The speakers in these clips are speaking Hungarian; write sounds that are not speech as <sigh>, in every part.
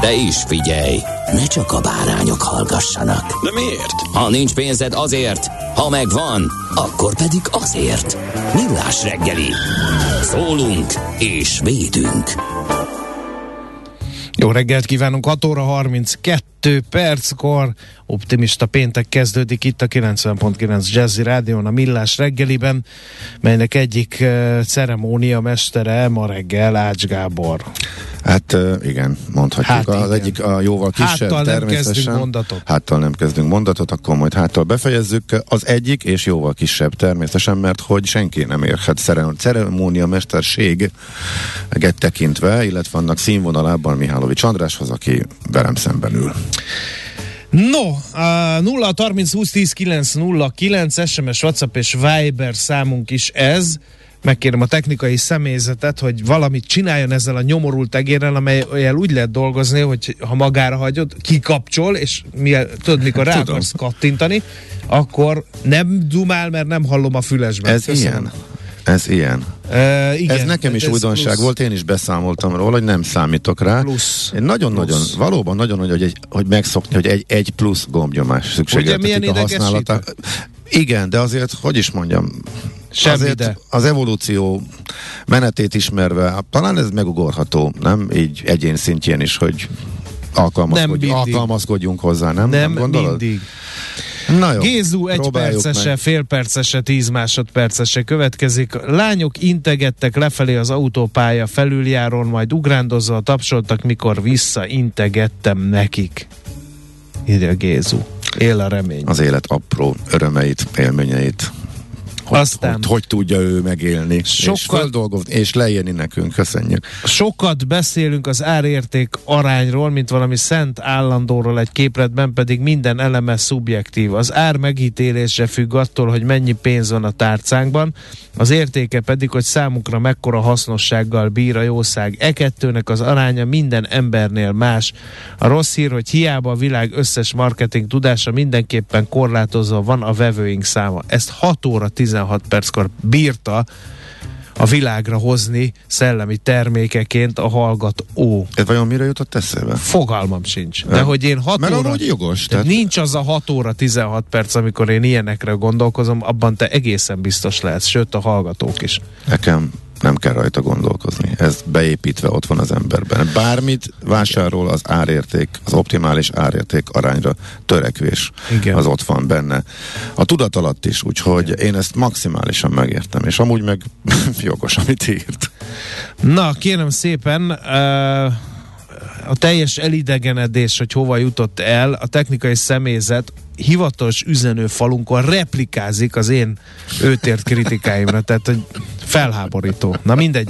De is figyelj, ne csak a bárányok hallgassanak. De miért? Ha nincs pénzed azért, ha megvan, akkor pedig azért. Millás reggeli. Szólunk és védünk. Jó reggelt kívánunk, 6 óra 32 perckor, optimista péntek kezdődik itt a 90.9 Jazzy Rádión, a Millás reggeliben, melynek egyik uh, ceremónia mestere ma reggel Ács Gábor. Hát igen, mondhatjuk. Hát az igen. egyik a jóval kisebb háttal természetesen. nem kezdünk mondatot. Háttal nem kezdünk mondatot, akkor majd háttal befejezzük. Az egyik és jóval kisebb természetesen, mert hogy senki nem érhet ceremónia mesterség tekintve, illetve annak színvonalában Mihálovics Andráshoz, aki velem szemben ül. No, a 0 30 20 10 9 0 9 SMS, WhatsApp és Viber számunk is ez megkérem a technikai személyzetet, hogy valamit csináljon ezzel a nyomorult egérrel, amelyel úgy lehet dolgozni, hogy ha magára hagyod, kikapcsol, és mi, tudod, mikor rá Tudom. akarsz kattintani, akkor nem dumál, mert nem hallom a fülesben. Ez ilyen. Ez ilyen. Uh, igen, ez nekem is ez újdonság plusz. volt, én is beszámoltam róla, hogy nem számítok rá. Plusz. Nagyon-nagyon, valóban nagyon nagy, hogy, egy, hogy megszokni, hogy egy, egy plusz gombnyomás szükségeltetik a használata. Igen, de azért, hogy is mondjam, Semmi azért de. az evolúció menetét ismerve, talán ez megugorható, nem? Így egyén szintjén is, hogy alkalmazkodj, mindig. alkalmazkodjunk hozzá, nem? Nem, gondolod? mindig. Na jó, Gézu egy percese, meg. fél percese, tíz másodpercese következik. Lányok integettek lefelé az autópálya felüljáron, majd ugrándozva tapsoltak, mikor visszaintegettem nekik. Írja Gézu. Él a remény. Az élet apró örömeit, élményeit. Hogy, Aztán- hogy, hogy tudja ő megélni, és Sokkal- földolgozni, és leírni nekünk, köszönjük. Sokat beszélünk az árérték arányról, mint valami szent állandóról egy képletben, pedig minden eleme szubjektív. Az ár megítélése függ attól, hogy mennyi pénz van a tárcánkban, az értéke pedig, hogy számunkra mekkora hasznossággal bír a jószág. E kettőnek az aránya minden embernél más. A rossz hír, hogy hiába a világ összes marketing tudása mindenképpen korlátozva van a vevőink száma. Ezt 6 óra 16 perckor bírta a világra hozni szellemi termékeként a hallgató. Ez vajon mire jutott eszébe? Fogalmam sincs. De hogy én 6 Mert óra... jogos, tehát- nincs az a 6 óra 16 perc, amikor én ilyenekre gondolkozom, abban te egészen biztos lehetsz, sőt a hallgatók is. Nekem nem kell rajta gondolkozni. Ez beépítve ott van az emberben. Bármit vásárol az árérték, az optimális árérték arányra törekvés. Igen. Az ott van benne. A tudat alatt is, úgyhogy én ezt maximálisan megértem, és amúgy meg <laughs> jogos, amit írt. Na, kérem szépen, uh, a teljes elidegenedés, hogy hova jutott el, a technikai személyzet hivatalos üzenőfalunkon replikázik az én őtért kritikáimra, tehát hogy felháborító. Na mindegy.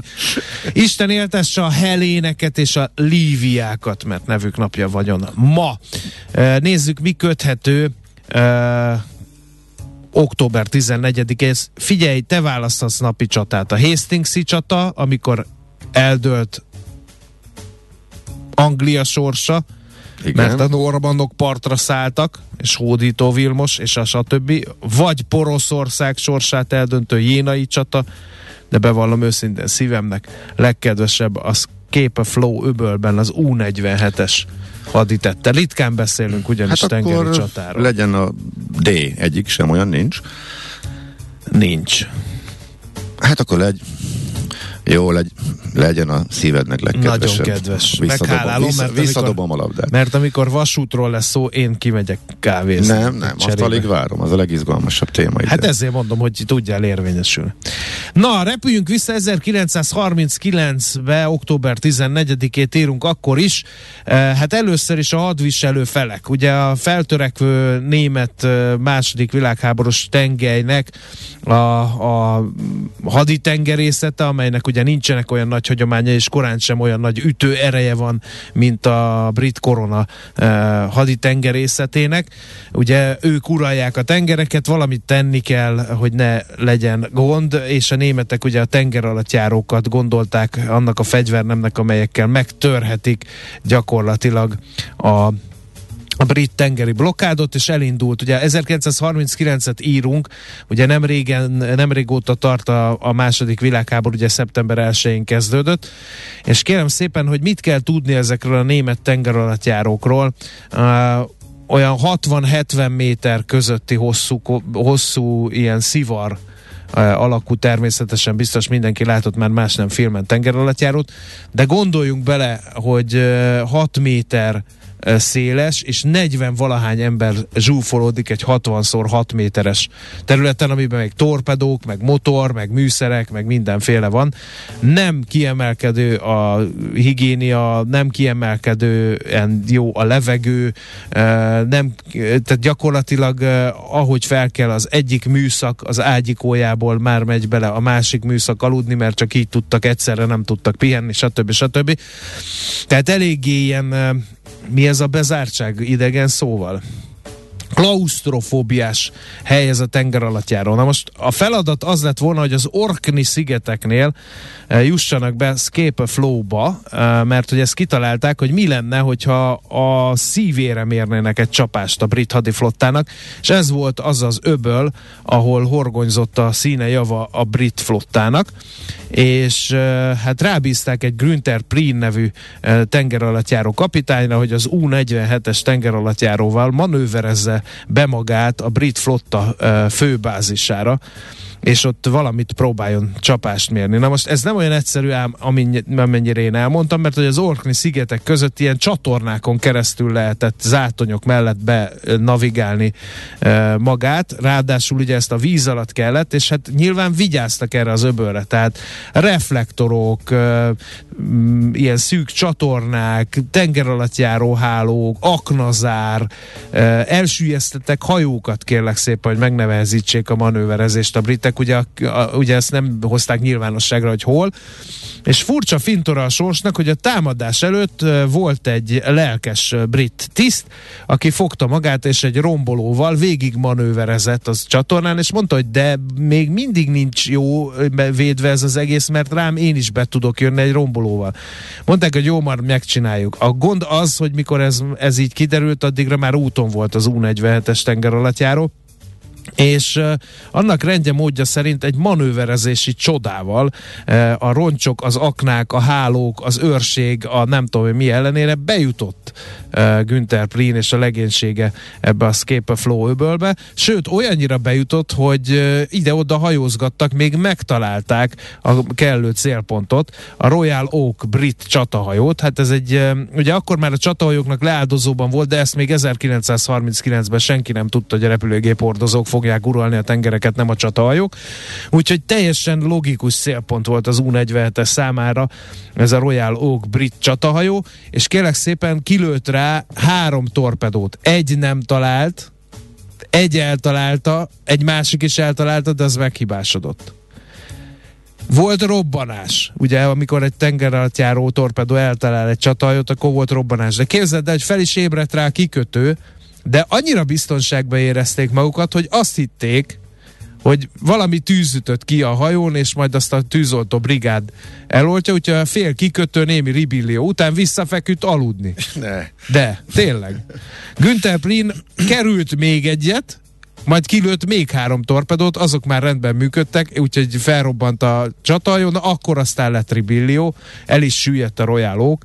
Isten éltesse a heléneket és a líviákat, mert nevük napja vagyon ma. Uh, nézzük, mi köthető uh, október 14 ez Figyelj, te választasz napi csatát. A Hastingsi csata, amikor eldőlt Anglia sorsa, Igen. mert a Normandok partra szálltak, és hódító Vilmos, és a stb. Vagy Poroszország sorsát eldöntő jénai csata, de bevallom őszintén szívemnek legkedvesebb az kép a Flow öbölben az U47-es haditette. Ritkán beszélünk ugyanis Hát tengeri akkor csatáról. legyen a D, egyik sem olyan nincs. Nincs. Hát akkor legy... Jó, legy, legyen a szívednek legkedvesebb. Nagyon kedves. Visszadobom, Meghálálom, vissza, mert visszadobom a labdát. Mert amikor vasútról lesz szó, én kimegyek kávézni. Nem, nem, azt cserébe. alig várom, az a legizgalmasabb téma ide. Hát ezért mondom, hogy tudjál érvényesülni. Na, repüljünk vissza 1939-be, október 14-ét írunk akkor is. Eh, Hát először is a hadviselő felek. Ugye a feltörekvő német eh, második világháborús tengelynek a, a haditengerészete, amelynek ugye nincsenek olyan nagy hagyománya, és korán sem olyan nagy ütő ereje van, mint a brit korona eh, haditengerészetének. Ugye ők uralják a tengereket, valamit tenni kell, hogy ne legyen gond, és a németek ugye a tenger alatt járókat gondolták annak a fegyvernemnek, amelyekkel megtörhetik gyakorlatilag a a brit tengeri blokkádot, és elindult. Ugye 1939-et írunk, ugye nem régen, nem régóta tart a, a második világháború, ugye szeptember 1-én kezdődött, és kérem szépen, hogy mit kell tudni ezekről a német tengeralattjárókról. Uh, olyan 60-70 méter közötti hosszú, hosszú ilyen szivar alakú természetesen biztos mindenki látott már más nem filmen tengeralattjárót, de gondoljunk bele, hogy uh, 6 méter széles, és 40 valahány ember zsúfolódik egy 60x6 méteres területen, amiben még torpedók, meg motor, meg műszerek, meg mindenféle van. Nem kiemelkedő a higiénia, nem kiemelkedően jó a levegő, nem, tehát gyakorlatilag ahogy fel kell az egyik műszak az ágyikójából már megy bele a másik műszak aludni, mert csak így tudtak egyszerre, nem tudtak pihenni, stb. stb. Tehát eléggé ilyen mi ez a bezártság idegen szóval? Klaustrofóbiás hely ez a tenger alattjáró. Na most a feladat az lett volna, hogy az Orkney szigeteknél e, jussanak be Scape Flow-ba, e, mert hogy ezt kitalálták, hogy mi lenne, hogyha a szívére mérnének egy csapást a brit hadiflottának, és ez volt az az öböl, ahol horgonyzott a színe java a brit flottának, és e, hát rábízták egy Grünter Prien nevű e, tengeralattjáró kapitányra, hogy az U-47-es tengeralattjáróval manőverezze be magát a brit flotta főbázisára, és ott valamit próbáljon csapást mérni. Na most ez nem olyan egyszerű ám, amennyire én elmondtam, mert hogy az Orkney szigetek között ilyen csatornákon keresztül lehetett zátonyok mellett be navigálni magát, ráadásul ugye ezt a víz alatt kellett, és hát nyilván vigyáztak erre az öbölre, tehát reflektorok, ilyen szűk csatornák, tenger alatt járó hálók, aknazár, e, elsüllyesztettek hajókat kérlek szépen, hogy megnehezítsék a manőverezést a britek, ugye, a, ugye ezt nem hozták nyilvánosságra, hogy hol, és furcsa fintora a sorsnak, hogy a támadás előtt volt egy lelkes brit tiszt, aki fogta magát, és egy rombolóval végig manőverezett az csatornán, és mondta, hogy de még mindig nincs jó védve ez az egész, mert rám én is be tudok jönni egy rombolóval. Mondták, hogy jó, már megcsináljuk. A gond az, hogy mikor ez, ez így kiderült, addigra már úton volt az U-47-es tenger alattjáró, és uh, annak rendje módja szerint egy manőverezési csodával a roncsok, az aknák, a hálók, az őrség, a nem tudom mi ellenére bejutott Günther Prien és a legénysége ebbe a Scape Flow öbölbe, sőt olyannyira bejutott, hogy uh, ide-oda hajózgattak, még megtalálták a kellő célpontot, a Royal Oak brit csatahajót, hát ez egy, uh, ugye akkor már a csatahajóknak leáldozóban volt, de ezt még 1939-ben senki nem tudta, hogy a repülőgép hordozók fogják uralni a tengereket, nem a csatahajók. Úgyhogy teljesen logikus célpont volt az U-47-es számára ez a Royal Oak brit csatahajó, és kérlek szépen kilőtt rá három torpedót. Egy nem talált, egy eltalálta, egy másik is eltalálta, de az meghibásodott. Volt robbanás, ugye, amikor egy tenger alatt járó torpedó eltalál egy csatahajót, akkor volt robbanás. De képzeld el, hogy fel is ébredt rá a kikötő, de annyira biztonságba érezték magukat, hogy azt hitték, hogy valami tűz ütött ki a hajón, és majd azt a tűzoltó brigád eloltja, úgyhogy a fél kikötő némi ribillió után visszafeküdt aludni. Ne. De, tényleg. Günther Prien került még egyet, majd kilőtt még három torpedót, azok már rendben működtek, úgyhogy felrobbant a csatahajó, na akkor aztán lett ribillió, el is süllyedt a Royal Oak,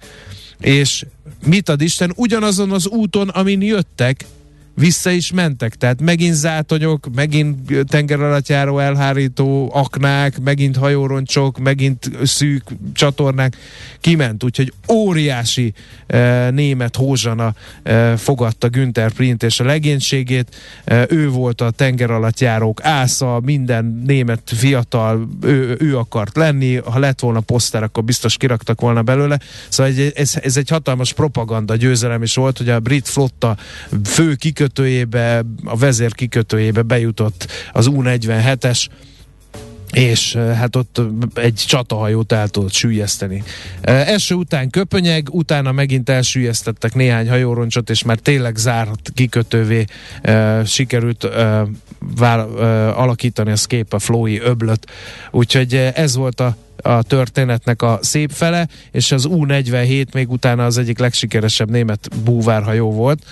és mit ad Isten, ugyanazon az úton, amin jöttek, vissza is mentek, tehát megint zátonyok, megint tengeralattjáró elhárító aknák, megint hajóroncsok, megint szűk csatornák, kiment, úgyhogy óriási e, német hózsana e, fogadta Günther Print és a legénységét, e, ő volt a tengeralattjárók ásza, minden német fiatal, ő, ő akart lenni, ha lett volna poszter, akkor biztos kiraktak volna belőle, szóval egy, ez, ez egy hatalmas propaganda győzelem is volt, hogy a brit flotta fő kikötő kikötőjébe, a vezér kikötőjébe bejutott az U-47-es, és hát ott egy csatahajót el tudott sűjeszteni. Eső után köpönyeg, utána megint elsüllyesztettek néhány hajóroncsot, és már tényleg zárt kikötővé e, sikerült e, vál, e, alakítani a Scape a Flói öblöt. Úgyhogy ez volt a a történetnek a szép fele, és az U-47 még utána az egyik legsikeresebb német búvárhajó volt,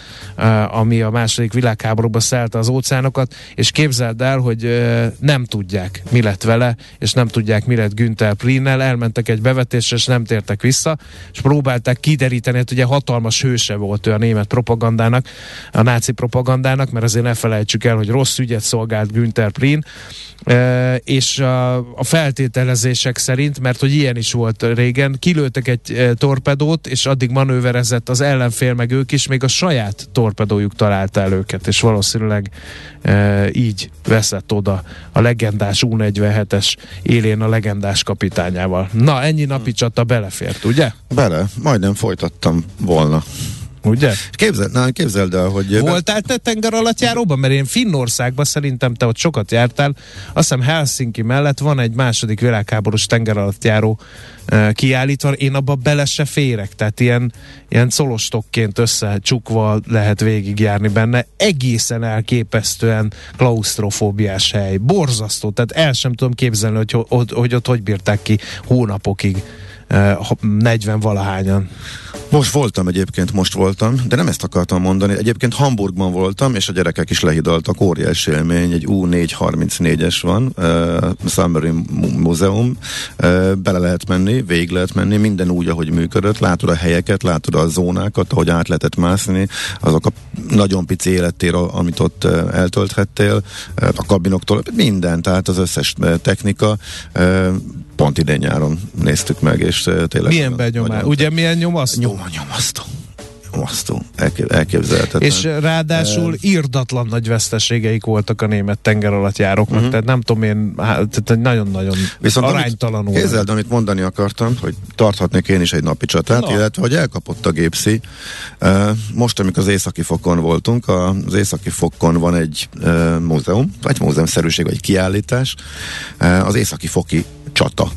ami a második világháborúban szelte az óceánokat, és képzeld el, hogy nem tudják, mi lett vele, és nem tudják, mi lett Günther Prinnel, elmentek egy bevetésre, és nem tértek vissza, és próbálták kideríteni, hogy ugye hatalmas hőse volt ő a német propagandának, a náci propagandának, mert azért ne felejtsük el, hogy rossz ügyet szolgált Günther Prinn, és a, a feltételezések szerint, mert hogy ilyen is volt régen, kilőttek egy torpedót, és addig manőverezett az ellenfél, meg ők is, még a saját torpedójuk találta el őket, és valószínűleg e, így veszett oda a legendás U-47-es élén a legendás kapitányával. Na, ennyi napi csata belefért, ugye? Bele, majdnem folytattam volna. Ugye? Képzeld, na, képzeld el, hogy... Voltál te tenger alatt járóban? Mert én Finnországban szerintem te ott sokat jártál. Azt hiszem Helsinki mellett van egy második világháborús tenger alatt járó uh, kiállítva. Én abba bele se férek, tehát ilyen, ilyen szolostokként összecsukva lehet végigjárni benne. Egészen elképesztően klaustrofóbiás hely. Borzasztó, tehát el sem tudom képzelni, hogy, hogy, hogy ott hogy bírták ki hónapokig. 40 valahányan. Most voltam egyébként, most voltam, de nem ezt akartam mondani. Egyébként Hamburgban voltam, és a gyerekek is lehidaltak, óriási élmény, egy U434-es van, uh, Submarine Múzeum, uh, bele lehet menni, végig lehet menni, minden úgy, ahogy működött, látod a helyeket, látod a zónákat, ahogy át lehetett mászni, azok a nagyon pici élettér, amit ott uh, eltölthettél, uh, a kabinoktól, minden, tehát az összes uh, technika, uh, pont idén nyáron néztük meg, és tényleg... Milyen benyomás? Ugye milyen nyomasztó? Nyoma, nyomasztó nyomasztó, elképzelhetetlen. És ráadásul írdatlan nagy veszteségeik voltak a német tenger alatt járóknak, uh-huh. tehát nem tudom én, tehát nagyon-nagyon Viszont aránytalanul. Képzeld, amit mondani akartam, hogy tarthatnék én is egy napi csatát, no. illetve hogy elkapott a gépszi. Most, amikor az északi fokon voltunk, az északi fokon van egy múzeum, vagy múzeumszerűség, vagy kiállítás, az északi foki csata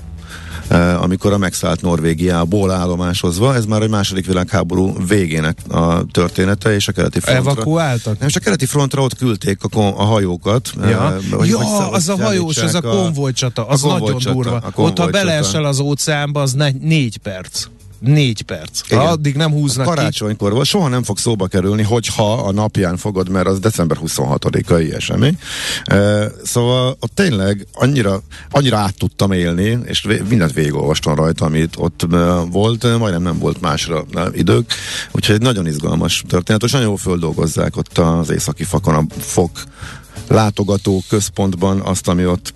amikor a megszállt Norvégiából állomásozva, ez már egy második világháború végének a története, és a keleti frontra. Evakuáltak? Nem, és a keleti frontra ott küldték a, kon- a hajókat. Ja, hogy, ja hogy az a hajós, az a konvojcsata, az a nagyon durva. Ott, ha beleesel az óceánba, az ne, négy perc négy perc. Igen. Ha addig nem húznak Karácsonykor volt, soha nem fog szóba kerülni, hogyha a napján fogod, mert az december 26-ai esemény. E, szóval ott tényleg annyira, annyira át tudtam élni, és mindent végigolvastam rajta, amit ott volt, majdnem nem volt másra idők, úgyhogy egy nagyon izgalmas történet, és nagyon jól földolgozzák ott az északi fakon a fok látogató központban azt, ami ott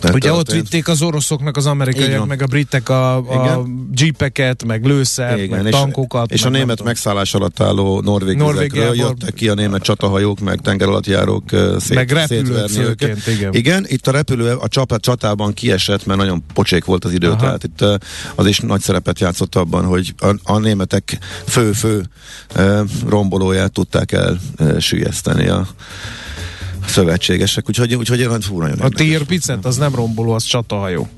tehát Ugye ott vitték az oroszoknak az amerikaiak, meg a britek a, a jeepeket, meg lőszer, Igen, meg tankokat. És, és a német megszállás alatt álló norvég vizekről jöttek ki a német csatahajók, meg tengeralattjárók szét, meg repülők főként, igen. igen. itt a repülő a csapat csatában kiesett, mert nagyon pocsék volt az idő, Aha. tehát itt az is nagy szerepet játszott abban, hogy a, a németek fő-fő rombolóját tudták el sülyezteni a szövetségesek, úgyhogy, úgyhogy olyan fú, nagyon A Tirpicet, az nem romboló, az csatahajó.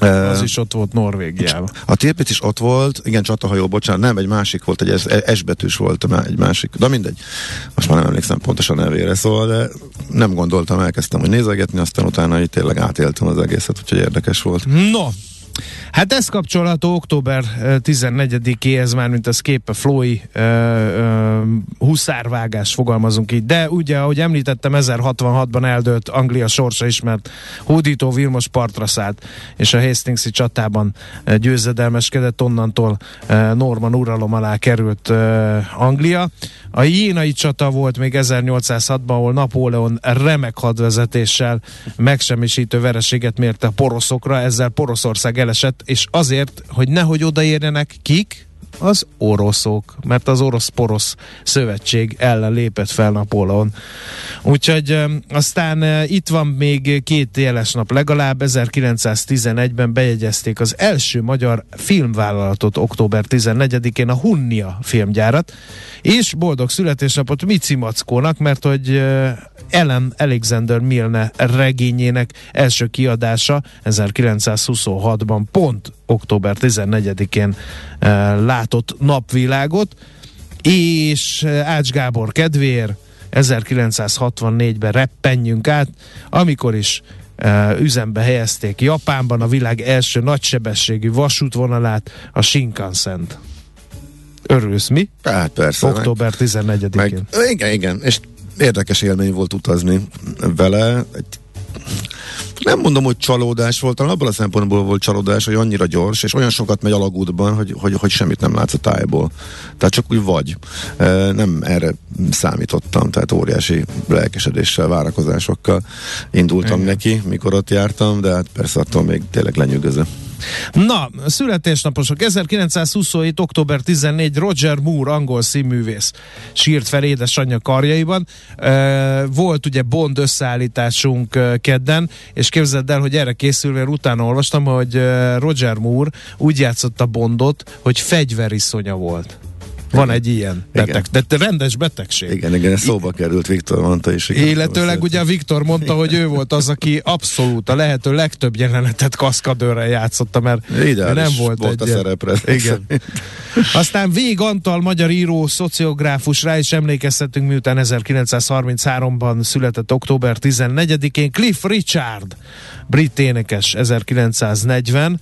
Az is ott volt Norvégiában. A Tirpic is ott volt, igen, csatahajó, bocsánat, nem, egy másik volt, egy S betűs volt, egy másik, de mindegy. Most már nem emlékszem pontosan nevére, szóval, de nem gondoltam, elkezdtem, hogy nézegetni, aztán utána itt tényleg átéltem az egészet, úgyhogy érdekes volt. No, Hát ez kapcsolható október 14-éhez már, mint a Sképe Flói huszárvágás, fogalmazunk így. De ugye, ahogy említettem, 1066-ban eldőlt Anglia sorsa is, mert hódító Vilmos partra szállt, és a Hastingsi csatában győzedelmeskedett, onnantól Norman uralom alá került uh, Anglia. A jénai csata volt még 1806-ban, ahol Napóleon remek hadvezetéssel megsemmisítő vereséget mérte a poroszokra, ezzel Poroszország elesett, és azért, hogy nehogy odaérjenek kik, az oroszok, mert az orosz-porosz szövetség ellen lépett fel Napóleon. Úgyhogy aztán uh, itt van még két jeles nap legalább, 1911-ben bejegyezték az első magyar filmvállalatot október 14-én a Hunnia filmgyárat, és boldog születésnapot Mici Mackónak, mert hogy uh, Ellen Alexander Milne regényének első kiadása 1926-ban pont október 14-én e, látott napvilágot, és Ács Gábor kedvéért 1964-ben reppenjünk át, amikor is e, üzembe helyezték Japánban a világ első nagysebességű vasútvonalát, a Shinkansen-t. Örülsz mi? Hát persze. Október 14-én. Meg, igen, igen, és érdekes élmény volt utazni vele. Egy nem mondom, hogy csalódás volt, hanem abban a szempontból volt csalódás, hogy annyira gyors, és olyan sokat megy alagútban, hogy, hogy, hogy semmit nem látsz a tájból. Tehát csak úgy vagy. Nem erre számítottam, tehát óriási lelkesedéssel, várakozásokkal indultam Igen. neki, mikor ott jártam, de hát persze attól még tényleg lenyűgöző. Na, születésnaposok. 1927. október 14. Roger Moore, angol színművész sírt fel édesanyja karjaiban. Volt ugye Bond összeállításunk kedden, és képzeld el, hogy erre készülve utána olvastam, hogy Roger Moore úgy játszotta Bondot, hogy fegyveriszonya volt. Van egy ilyen beteg, igen. de rendes betegség. Igen, igen, ez szóba került, Viktor mondta is. Illetőleg ugye Viktor mondta, hogy ő volt az, aki abszolút a lehető legtöbb jelenetet kaszkadőrrel játszotta, mert Ideális nem volt, volt egy a szerepre. Igen. Aztán Vég Antal, magyar író, szociográfus, rá is emlékeztetünk, miután 1933-ban született október 14-én Cliff Richard, brit énekes 1940.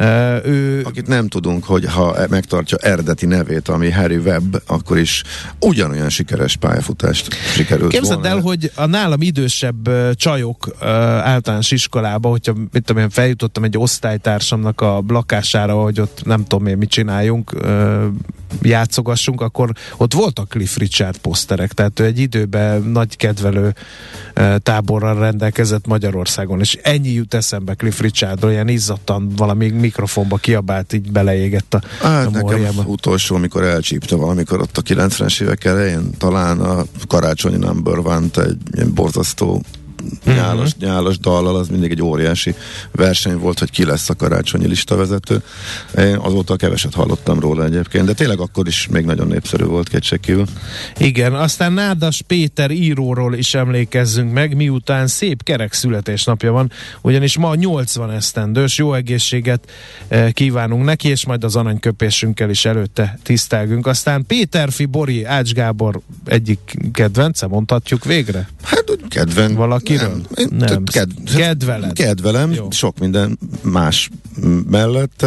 Uh, ő... Akit nem tudunk, hogy ha megtartja eredeti nevét, ami Harry Webb, akkor is ugyanolyan sikeres pályafutást sikerült Képzeld volna. el, hogy a nálam idősebb csajok általános iskolába, hogyha mit tudom én, feljutottam egy osztálytársamnak a lakására, hogy ott nem tudom én mit csináljunk, játszogassunk, akkor ott voltak Cliff Richard poszterek, tehát ő egy időben nagy kedvelő táborral rendelkezett Magyarországon, és ennyi jut eszembe Cliff Richardról, ilyen izzadtan valami mikrofonba kiabált, így beleégett a, hát a nekem utolsó, amikor elcsípte valamikor ott a 90-es évek elején, talán a karácsonyi number van egy ilyen borzasztó nyálas, uh-huh. nyálas dallal, az mindig egy óriási verseny volt, hogy ki lesz a karácsonyi listavezető. Én azóta keveset hallottam róla egyébként, de tényleg akkor is még nagyon népszerű volt kétségkívül. Igen, aztán Nádas Péter íróról is emlékezzünk meg, miután szép kerek születésnapja van, ugyanis ma 80 esztendős, jó egészséget eh, kívánunk neki, és majd az aranyköpésünkkel is előtte tisztelgünk. Aztán Péter Bori, Ács Gábor egyik kedvence, mondhatjuk végre? Hát kedven. Valaki Kiről? Nem. nem. Ked, Kedvelem. Kedvelem, Jó. sok minden más mellett,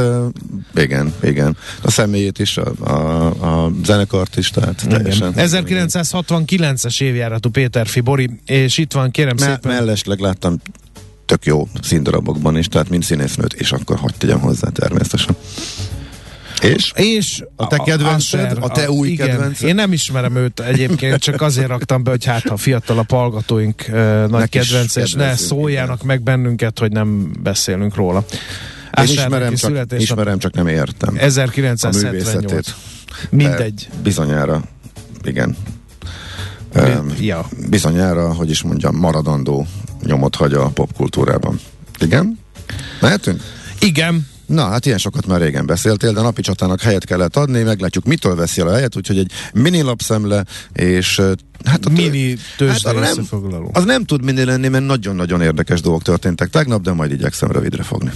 igen, igen. A személyét is, a, a, a zenekart is, tehát igen. teljesen. 1969-es évjáratú Péter Fibori, és itt van, kérem Me- szépen. Mellesleg láttam tök jó színdarabokban is, tehát mint színésznőt, és akkor hagyd tegyem hozzá természetesen. És? És a te kedvenced? A, a te a, új igen, kedvenced? Én nem ismerem őt egyébként, csak azért raktam be, hogy hát ha fiatal a hallgatóink uh, nagy kedvence, és ne szóljanak meg bennünket, hogy nem beszélünk róla. Én ismerem csak, ismerem, csak nem értem. 1978. Mindegy. Bizonyára, igen. Um, ja. Bizonyára, hogy is mondjam, maradandó nyomot hagy a popkultúrában. Igen? Mehetünk? Igen. Na, hát ilyen sokat már régen beszéltél, de napi csatának helyet kellett adni, meglátjuk mitől veszi el a helyet, úgyhogy egy mini lapszemle, és hát a mini tőzsde hát nem, az nem tud mini lenni, mert nagyon-nagyon érdekes dolgok történtek tegnap, de majd igyekszem rövidre fogni.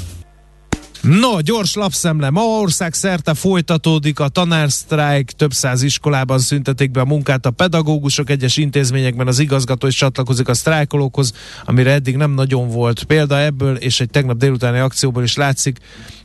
No, gyors lapszemle. Ma ország szerte folytatódik a tanársztrájk, több száz iskolában szüntetik be a munkát a pedagógusok, egyes intézményekben az igazgató is csatlakozik a sztrájkolókhoz, amire eddig nem nagyon volt példa ebből, és egy tegnap délutáni akcióból is látszik,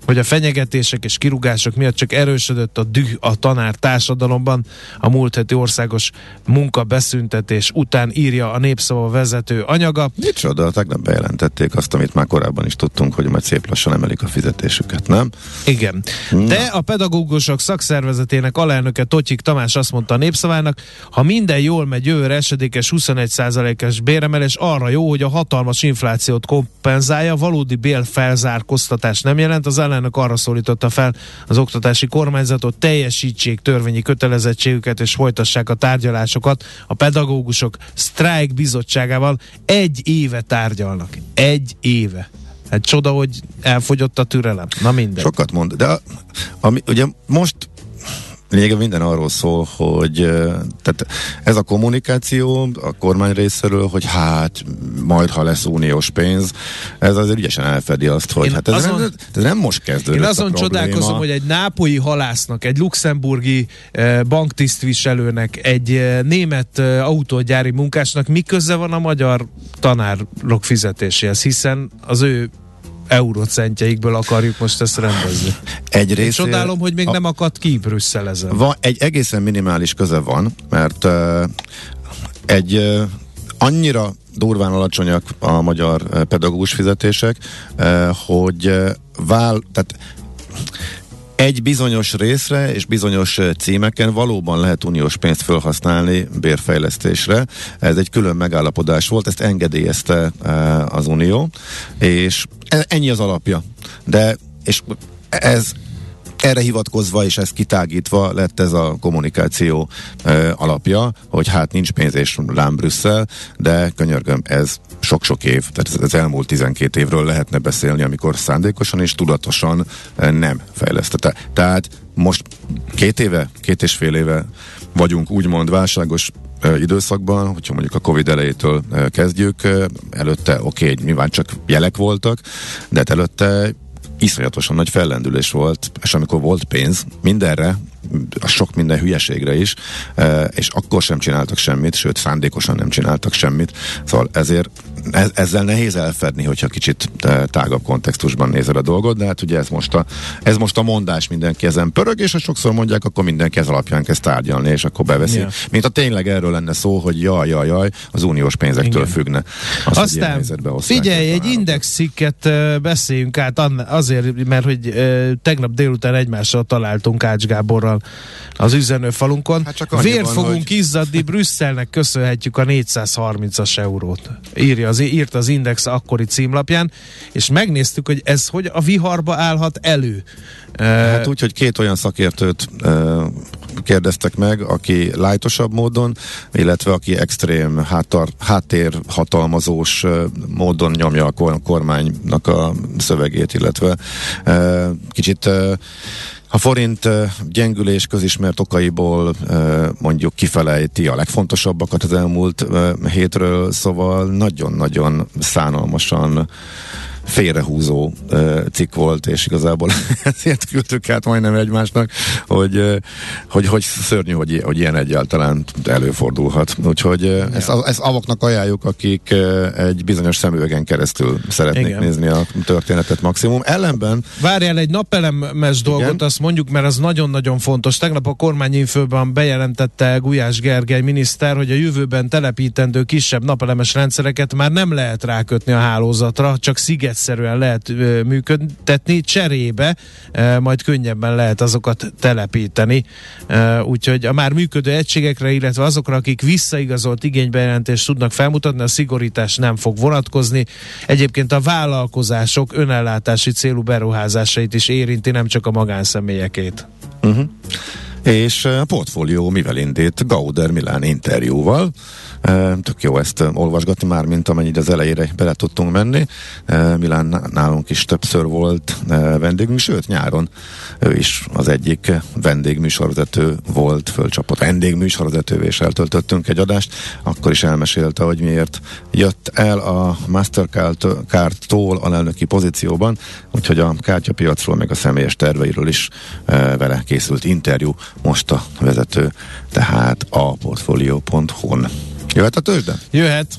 hogy a fenyegetések és kirúgások miatt csak erősödött a düh a tanár társadalomban. A múlt heti országos munkabeszüntetés után írja a népszava vezető anyaga. Micsoda, tegnap bejelentették azt, amit már korábban is tudtunk, hogy majd szép lassan emelik a fizetésüket, nem? Igen. De a pedagógusok szakszervezetének alelnöke Totyik Tamás azt mondta a népszavának, ha minden jól megy jövőre esedékes 21%-es béremelés arra jó, hogy a hatalmas inflációt kompenzálja, valódi bélfelzárkoztatás nem jelent. Az alelnök arra szólította fel az oktatási kormányzatot, teljesítsék törvényi kötelezettségüket és folytassák a tárgyalásokat. A pedagógusok sztrájk bizottságával egy éve tárgyalnak. Egy éve. Hát csoda, hogy elfogyott a türelem. Na mindegy. Sokat mond, de ami, ugye most lényegében minden arról szól, hogy tehát ez a kommunikáció a kormány részéről, hogy hát majd, ha lesz uniós pénz, ez azért ügyesen elfedi azt, hogy Én hát ez, azon- nem, ez nem most kezdődött Én azon a probléma. csodálkozom, hogy egy nápolyi halásznak, egy luxemburgi eh, banktisztviselőnek, egy eh, német eh, autógyári munkásnak mi köze van a magyar tanárok fizetéséhez, hiszen az ő eurocentjeikből akarjuk most ezt rendezni. egy Én része, csodálom, hogy még a, nem akadt ki Brüsszel ezen. Van, egy egészen minimális köze van, mert uh, egy uh, annyira durván alacsonyak a magyar pedagógus fizetések, hogy vál, tehát egy bizonyos részre és bizonyos címeken valóban lehet uniós pénzt felhasználni bérfejlesztésre. Ez egy külön megállapodás volt, ezt engedélyezte az Unió, és e- ennyi az alapja. De és ez erre hivatkozva és ezt kitágítva lett ez a kommunikáció ö, alapja, hogy hát nincs pénz és lám Brüsszel, de könyörgöm, ez sok-sok év, tehát az elmúlt 12 évről lehetne beszélni, amikor szándékosan és tudatosan nem fejlesztette. Tehát most két éve, két és fél éve vagyunk úgymond válságos időszakban, hogyha mondjuk a Covid elejétől kezdjük, előtte oké, okay, nyilván csak jelek voltak, de hát előtte iszonyatosan nagy fellendülés volt, és amikor volt pénz mindenre, a sok minden hülyeségre is, eh, és akkor sem csináltak semmit, sőt szándékosan nem csináltak semmit, szóval ezért ez, ezzel nehéz elfedni, hogyha kicsit eh, tágabb kontextusban nézel a dolgot, de hát ugye ez most a, ez most a mondás mindenki ezen pörög, és ha sokszor mondják, akkor mindenki ez alapján kezd tárgyalni, és akkor beveszi. Ja. Mint a tényleg erről lenne szó, hogy jaj, jaj, jaj, az uniós pénzektől Igen. függne. Az, hogy ilyen Aztán figyelj, egy állatot. indexcikket uh, beszéljünk át azért, mert hogy uh, tegnap délután egymással találtunk Ács Gáborral az üzenőfalunkon. Hát csak Vért fogunk hogy- izzadni, Brüsszelnek köszönhetjük a 430-as eurót. Írja az, írt az Index akkori címlapján, és megnéztük, hogy ez hogy a viharba állhat elő. Hát úgy, hogy két olyan szakértőt uh, kérdeztek meg, aki lájtosabb módon, illetve aki extrém háttar, háttér hatalmazós uh, módon nyomja a kor- kormánynak a szövegét, illetve kicsit a forint gyengülés közismert okaiból mondjuk kifelejti a legfontosabbakat az elmúlt hétről, szóval nagyon-nagyon szánalmasan félrehúzó cikk volt, és igazából <laughs> ezért küldtük át majdnem egymásnak, hogy, hogy, hogy szörnyű, hogy, hogy ilyen egyáltalán előfordulhat. Úgyhogy ezt, ezt avoknak ajánljuk, akik egy bizonyos szemüvegen keresztül szeretnék Igen. nézni a történetet maximum. Ellenben Várjál egy napelemes dolgot, Igen? azt mondjuk, mert az nagyon-nagyon fontos. Tegnap a kormányinfőben bejelentette Gulyás Gergely miniszter, hogy a jövőben telepítendő kisebb napelemes rendszereket már nem lehet rákötni a hálózatra, csak szigetszerűen lehet működtetni, cserébe majd könnyebben lehet azokat telepíteni. Úgyhogy a már működő egységekre, illetve azokra, akik visszaigazolt igénybejelentést tudnak felmutatni, a szigorítás nem fog vonatkozni. Egyébként a vállalkozások önellátási célú beruházásait is érinti, nem csak a magánszemélyekét. Uh-huh. És a portfólió mivel indít? Gauder Milán interjúval. Tök jó ezt olvasgatni már, mint amennyit az elejére bele tudtunk menni. Milán nálunk is többször volt vendégünk, sőt nyáron ő is az egyik vendégműsorvezető volt, fölcsapott vendégműsorvezetővé és eltöltöttünk egy adást. Akkor is elmesélte, hogy miért jött el a Mastercard-tól alelnöki pozícióban, úgyhogy a kártyapiacról meg a személyes terveiről is vele készült interjú most a vezető, tehát a portfolio.hu-n. Jöhet a tőzsde? Jöhet.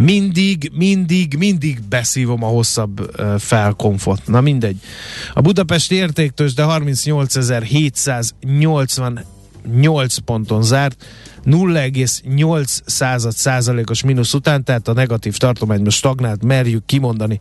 mindig, mindig, mindig beszívom a hosszabb felkonfot. Na mindegy. A Budapesti értéktős, de 38.788 ponton zárt, 0,8 százalékos mínusz után, tehát a negatív tartományban stagnált, merjük kimondani.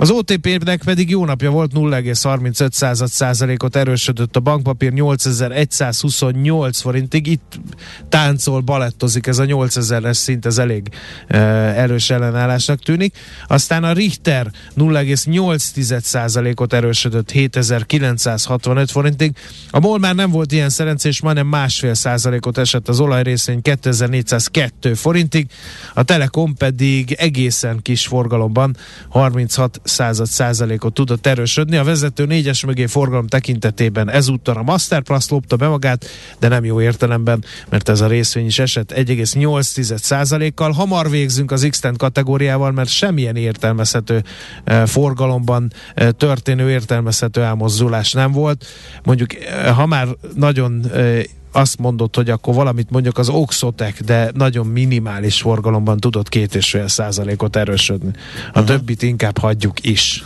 Az OTP-nek pedig jó napja volt 0,35 százalékot erősödött a bankpapír 8128 forintig. Itt táncol, balettozik ez a 8000-es szint, ez elég e, erős ellenállásnak tűnik. Aztán a Richter 0,8 százalékot erősödött 7965 forintig. A MOL már nem volt ilyen szerencsés, majdnem másfél százalékot esett az olajrészvény 2402 forintig. A Telekom pedig egészen kis forgalomban 36 század százalékot tudott erősödni. A vezető négyes mögé forgalom tekintetében ezúttal a Masterplus lopta be magát, de nem jó értelemben, mert ez a részvény is esett 1,8 százalékkal. Hamar végzünk az x kategóriával, mert semmilyen értelmezhető e, forgalomban e, történő értelmezhető elmozdulás nem volt. Mondjuk, e, ha már nagyon e, azt mondott, hogy akkor valamit mondjuk az Oxotec, de nagyon minimális forgalomban tudott két és fél százalékot erősödni. A többit inkább hagyjuk is.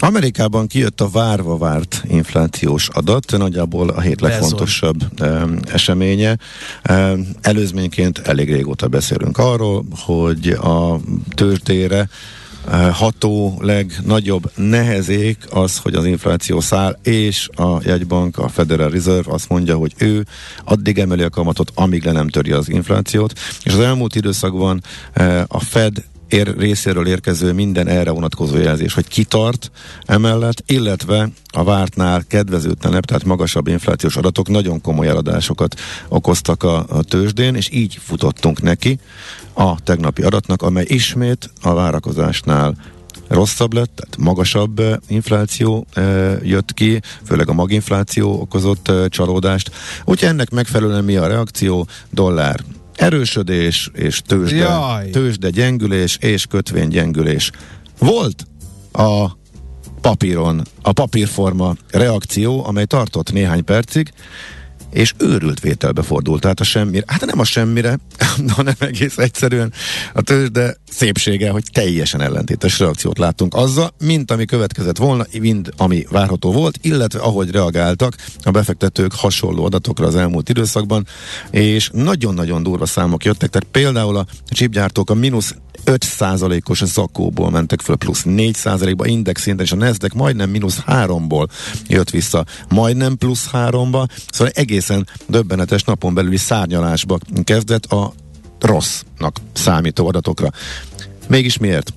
Amerikában kijött a várva várt inflációs adat, nagyjából a hét legfontosabb um, eseménye. Um, előzményként elég régóta beszélünk arról, hogy a tőzsdére ható legnagyobb nehezék az, hogy az infláció száll, és a jegybank, a Federal Reserve azt mondja, hogy ő addig emeli a kamatot, amíg le nem törje az inflációt, és az elmúlt időszakban a Fed ér, részéről érkező minden erre vonatkozó jelzés, hogy kitart emellett, illetve a vártnál kedvezőtlenebb, tehát magasabb inflációs adatok nagyon komoly eladásokat okoztak a, a tőzsdén, és így futottunk neki a tegnapi adatnak, amely ismét a várakozásnál rosszabb lett, tehát magasabb uh, infláció uh, jött ki, főleg a maginfláció okozott uh, csalódást. Úgyhogy ennek megfelelően mi a reakció? Dollár erősödés és tőzsde, tőzsde gyengülés és kötvény gyengülés. Volt a papíron, a papírforma reakció, amely tartott néhány percig, és őrült vételbe fordult, tehát a semmire, hát nem a semmire, <laughs> hanem egész egyszerűen a tőzsde szépsége, hogy teljesen ellentétes reakciót láttunk azzal, mint ami következett volna, mind ami várható volt, illetve ahogy reagáltak a befektetők hasonló adatokra az elmúlt időszakban, és nagyon-nagyon durva számok jöttek, tehát például a csipgyártók a mínusz 5%-os zakóból mentek föl, plusz 4%-ba index szinten, és a Nasdaq majdnem mínusz 3-ból jött vissza, majdnem plusz 3-ba, szóval egészen döbbenetes napon belüli szárnyalásba kezdett a rossznak számító adatokra. Mégis miért?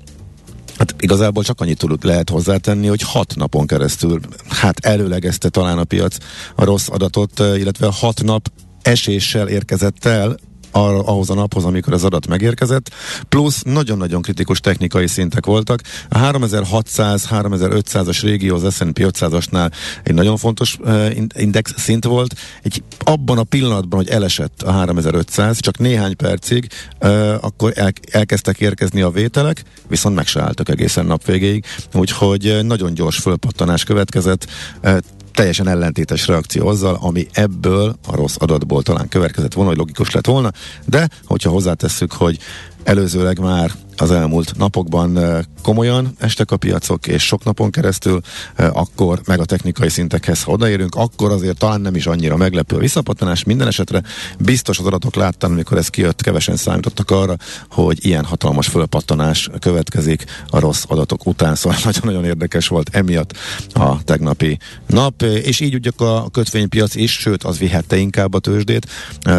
Hát igazából csak annyit tudod lehet hozzátenni, hogy hat napon keresztül hát előlegezte talán a piac a rossz adatot, illetve hat nap eséssel érkezett el ar, ahhoz a naphoz, amikor az adat megérkezett, plusz nagyon-nagyon kritikus technikai szintek voltak. A 3600-3500-as régió az S&P 500-asnál egy nagyon fontos uh, index szint volt. Egy, abban a pillanatban, hogy elesett a 3500, csak néhány percig, uh, akkor el, elkezdtek érkezni a vételek, viszont meg se álltak egészen nap végéig, úgyhogy nagyon gyors fölpattanás következett. Uh, teljesen ellentétes reakció azzal, ami ebből a rossz adatból talán következett volna, hogy logikus lett volna, de hogyha hozzátesszük, hogy előzőleg már az elmúlt napokban komolyan estek a piacok, és sok napon keresztül, akkor meg a technikai szintekhez, ha odaérünk, akkor azért talán nem is annyira meglepő a visszapattanás. Minden esetre biztos az adatok láttam, amikor ez kijött, kevesen számítottak arra, hogy ilyen hatalmas fölpattanás következik a rossz adatok után, szóval <laughs> nagyon-nagyon érdekes volt emiatt a tegnapi nap, és így ugye a kötvénypiac is, sőt az vihette inkább a tőzsdét,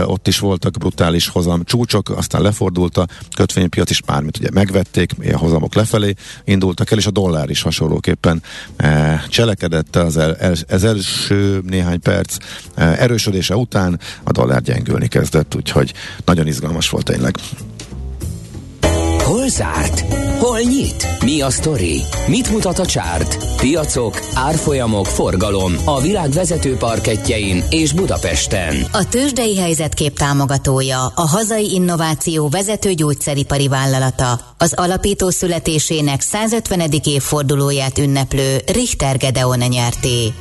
ott is voltak brutális hozam csúcsok, aztán lefordult a kötvénypiac is, mármint ugye megvették, a hozamok lefelé indultak el, és a dollár is hasonlóképpen e, cselekedett az, el, az első néhány perc e, erősödése után a dollár gyengülni kezdett, úgyhogy nagyon izgalmas volt tényleg. Hol zárt? Hol nyit? Mi a sztori? Mit mutat a csárt? Piacok, árfolyamok, forgalom a világ vezető parketjein és Budapesten. A tőzsdei helyzetkép támogatója, a hazai innováció vezető gyógyszeripari vállalata, az alapító születésének 150. évfordulóját ünneplő Richter Gedeon nyerté.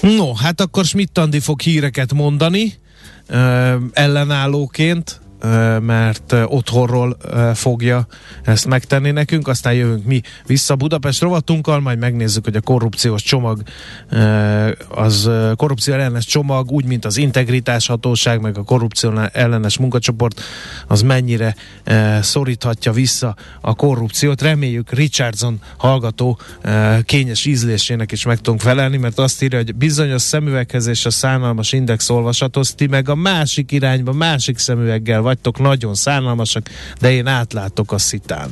No, hát akkor Schmidt Andi fog híreket mondani, ö, ellenállóként, mert otthonról fogja ezt megtenni nekünk, aztán jövünk mi vissza Budapest rovatunkkal, majd megnézzük, hogy a korrupciós csomag az korrupció ellenes csomag, úgy, mint az integritás hatóság, meg a korrupció ellenes munkacsoport, az mennyire szoríthatja vissza a korrupciót. Reméljük Richardson hallgató kényes ízlésének is meg tudunk felelni, mert azt írja, hogy bizonyos szemüveghez és a szánalmas index olvasathoz ti meg a másik irányba, másik szemüveggel vagytok nagyon szánalmasak, de én átlátok a szitán.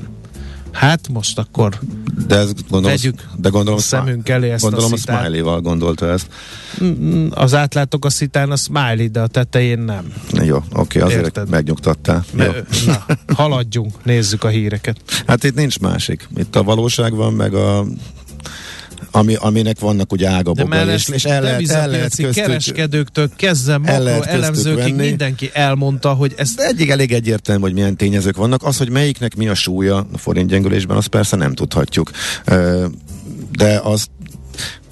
Hát most akkor de ez gondolom, tegyük de gondolom, a szemünk elé ezt gondolom a, a Smiley-val gondolta ezt. Mm, Az átlátok a szitán a smiley, de a tetején nem. Jó, oké, azért Érted. megnyugtattál. Jó. Na, haladjunk, nézzük a híreket. Hát itt nincs másik. Itt a valóság van, meg a ami, aminek vannak ugye ágaboggal, és, és el lehet, el lehet köztük, kereskedőktől kezdve makro elemzőkig venni. mindenki elmondta, hogy ez de egyik elég egyértelmű, hogy milyen tényezők vannak. Az, hogy melyiknek mi a súlya a forint gyengülésben, azt persze nem tudhatjuk. De az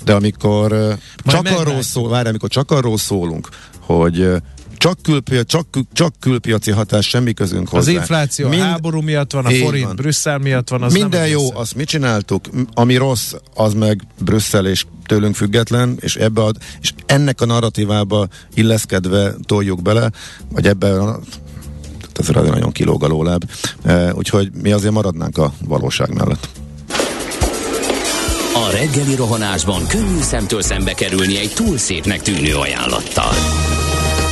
de amikor ö, csak meglátjuk. arról szól, várj, amikor csak arról szólunk, hogy csak, külpiac, csak, csak külpiaci hatás, semmi közünk hozzá. az infláció Mind- a háború miatt van, a forint van. Brüsszel miatt van, az Minden nem jó, egészen. azt mit csináltuk? Ami rossz, az meg Brüsszel és tőlünk független, és ebbe ad, és ennek a narratívába illeszkedve toljuk bele, vagy ebbe a ez nagyon kilóg a lóláb. E, úgyhogy mi azért maradnánk a valóság mellett. A reggeli rohanásban könnyű szemtől szembe kerülni egy túl szépnek tűnő ajánlattal.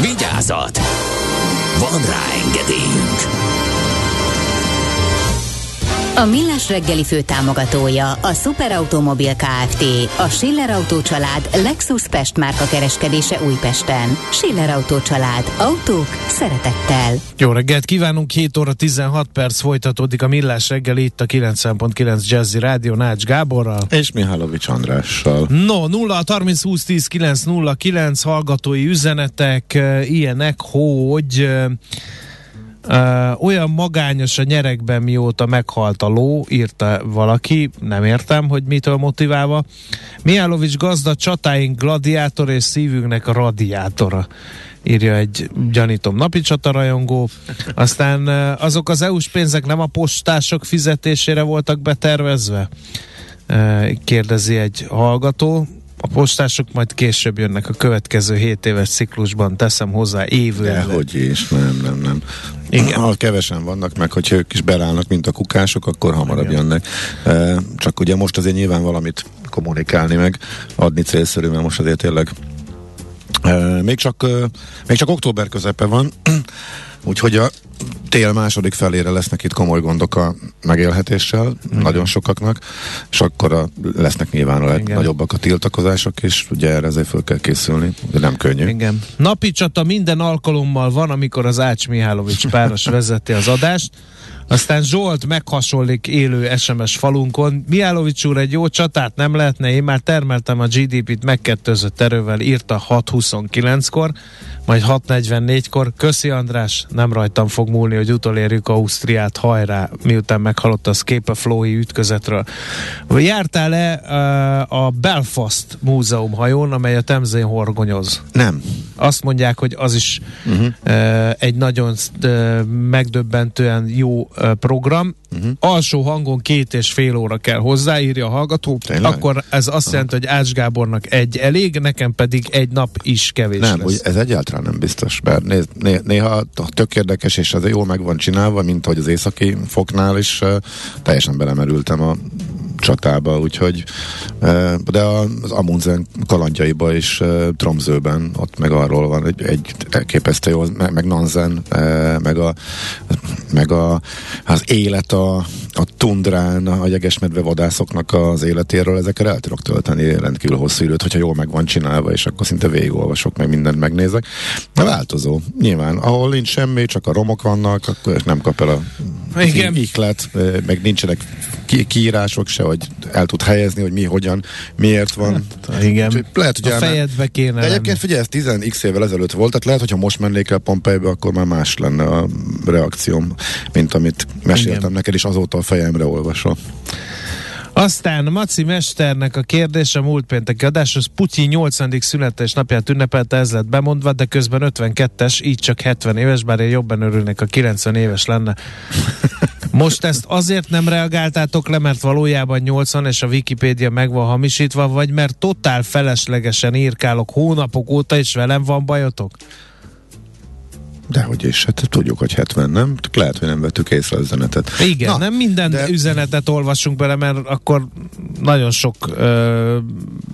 Vigyázat! Van rá engedélyünk! A Millás reggeli fő támogatója a Superautomobil KFT, a Schiller Autó család Lexus Pest márka kereskedése Újpesten. Schiller Autó család. Autók szeretettel. Jó reggelt kívánunk, 7 óra 16 perc folytatódik a Millás reggel itt a 90.9 Jazzy Rádió Nács Gáborral. És Mihálovics Andrással. No, 0 30 20 10 9 0 9 hallgatói üzenetek uh, ilyenek, hogy olyan magányos a nyerekben, mióta meghalt a ló, írta valaki, nem értem, hogy mitől motiválva. Mihálovics gazda csatáink gladiátor és szívünknek a radiátora írja egy gyanítom napi csatarajongó. Aztán azok az EU-s pénzek nem a postások fizetésére voltak betervezve? Uh, kérdezi egy hallgató. A postások majd később jönnek a következő 7 éves ciklusban, teszem hozzá évőre. Dehogy is, nem, nem, nem. Igen. Ha kevesen vannak meg, hogyha ők is belállnak, mint a kukások, akkor hamarabb Igen. jönnek. Csak ugye most azért nyilván valamit kommunikálni meg, adni célszerű, mert most azért tényleg még csak, még csak október közepe van, úgyhogy a tél második felére lesznek itt komoly gondok a megélhetéssel, Igen. nagyon sokaknak, és akkor a, lesznek nyilván a legnagyobbak a tiltakozások, és ugye erre azért fel kell készülni, de nem könnyű. Igen. Napi csata minden alkalommal van, amikor az Ács Mihálovics páros <laughs> vezeti az adást. Aztán Zsolt meghasonlik élő SMS falunkon. Mihálovics úr, egy jó csatát nem lehetne, én már termeltem a GDP-t megkettőzött erővel, írta 6.29-kor, majd 6.44-kor. Köszi András, nem rajtam fog múlni, hogy utolérjük Ausztriát, hajrá, miután meghalott a Scape Flowy ütközetről. Jártál-e uh, a Belfast múzeum hajón, amely a Temzén horgonyoz? Nem. azt mondják, hogy az is uh-huh. uh, egy nagyon uh, megdöbbentően jó program. Uh-huh. alsó hangon két és fél óra kell hozzáírja a hallgató, Tényleg? akkor ez azt jelenti, hogy Ács Gábornak egy elég, nekem pedig egy nap is kevés Nem, lesz. úgy, ez egyáltalán nem biztos, bár néz, né, néha tök érdekes, és ez jól meg van csinálva, mint hogy az északi foknál is uh, teljesen belemerültem a csatába, úgyhogy de az Amundsen kalandjaiba is Tromzőben, ott meg arról van egy, egy elképesztő jó, meg, meg Nansen, meg, a, meg a, az élet a, a tundrán, a jegesmedve vadászoknak az életéről, ezekkel el tudok tölteni rendkívül hosszú időt, hogyha jól meg van csinálva, és akkor szinte végigolvasok, meg mindent megnézek. De változó. Nyilván, ahol nincs semmi, csak a romok vannak, akkor nem kap el a Igen. ihlet, meg nincsenek ki- kiírások se, hogy el tud helyezni, hogy mi, hogyan, miért van. Igen. Úgyhogy Lehet, hogy a elmen- fejedbe kéne de egyébként figyelj, ez 10x évvel ezelőtt volt, tehát lehet, hogyha most mennék el Pompejbe, akkor már más lenne a reakcióm, mint amit meséltem Igen. neked, és azóta a fejemre olvasol. Aztán Maci Mesternek a kérdése a múlt pénteki adáshoz. Putyin 80. születés napját ünnepelte, ez lett bemondva, de közben 52-es, így csak 70 éves, bár én jobban örülnék, a 90 éves lenne. Most ezt azért nem reagáltátok le, mert valójában 80 és a Wikipédia meg van hamisítva, vagy mert totál feleslegesen írkálok hónapok óta, és velem van bajotok? Dehogy is, hát tudjuk, hogy 70, nem? Lehet, hogy nem vettük észre az üzenetet. Igen, Na, nem minden de- üzenetet olvassunk bele, mert akkor nagyon sok ö,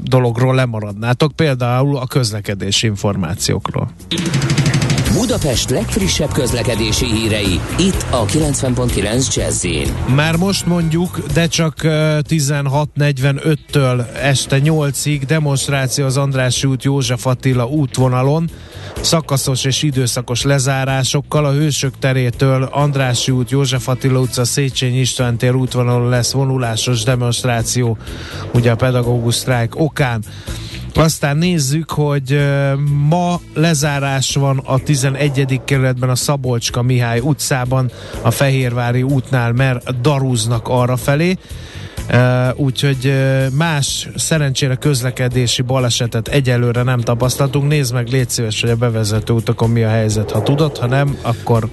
dologról lemaradnátok, például a közlekedési információkról. Budapest legfrissebb közlekedési hírei, itt a 90.9 jazz Már most mondjuk, de csak ö, 16.45-től este 8-ig demonstráció az Andrássy út József Attila útvonalon, szakaszos és időszakos lezárásokkal a Hősök terétől Andrássy út József Attila utca Széchenyi István tér útvonalon lesz vonulásos demonstráció, ugye a pedagógus sztrájk okán. Aztán nézzük, hogy ma lezárás van a 11. kerületben a Szabolcska Mihály utcában, a Fehérvári útnál, mert darúznak arra felé. Úgyhogy más szerencsére közlekedési balesetet egyelőre nem tapasztaltunk. Nézd meg, légy szíves, hogy a bevezető utakon mi a helyzet. Ha tudod, ha nem, akkor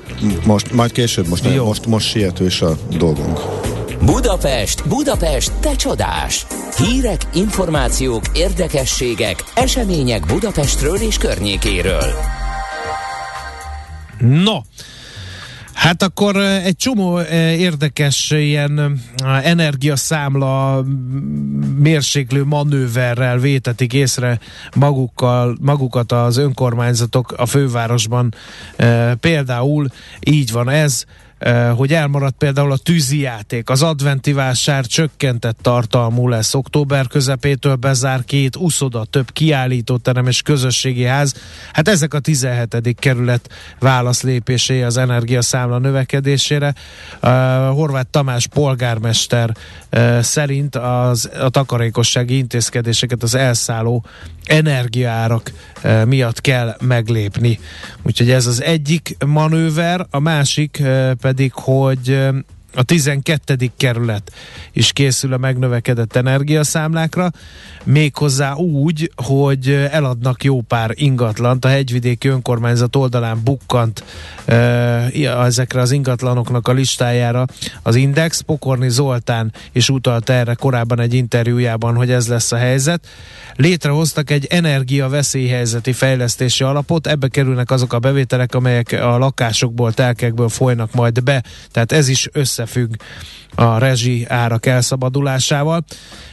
Most, majd később, most, nem, most, most sietős a dolgunk. Budapest, Budapest, te csodás! Hírek, információk, érdekességek, események Budapestről és környékéről. No, Hát akkor eh, egy csomó eh, érdekes ilyen eh, energiaszámla mm, mérséklő manőverrel vétetik észre magukkal, magukat az önkormányzatok a fővárosban. Például így van ez, hogy elmaradt például a tűzijáték. Az adventi vásár csökkentett tartalmú lesz. Október közepétől bezár két uszoda, több kiállítóterem és közösségi ház. Hát ezek a 17. kerület válaszlépésé az energiaszámla növekedésére. Uh, Horváth Tamás polgármester uh, szerint az, a takarékossági intézkedéseket az elszálló energiaárak miatt kell meglépni. Úgyhogy ez az egyik manőver, a másik uh, pedig, hogy uh, a 12. kerület is készül a megnövekedett energiaszámlákra, méghozzá úgy, hogy eladnak jó pár ingatlant. A hegyvidéki önkormányzat oldalán bukkant ezekre az ingatlanoknak a listájára az Index. Pokorni Zoltán is utalt erre korábban egy interjújában, hogy ez lesz a helyzet. Létrehoztak egy energia veszélyhelyzeti fejlesztési alapot, ebbe kerülnek azok a bevételek, amelyek a lakásokból, telkekből folynak majd be, tehát ez is összefügg a rezsi árak elszabadulásával.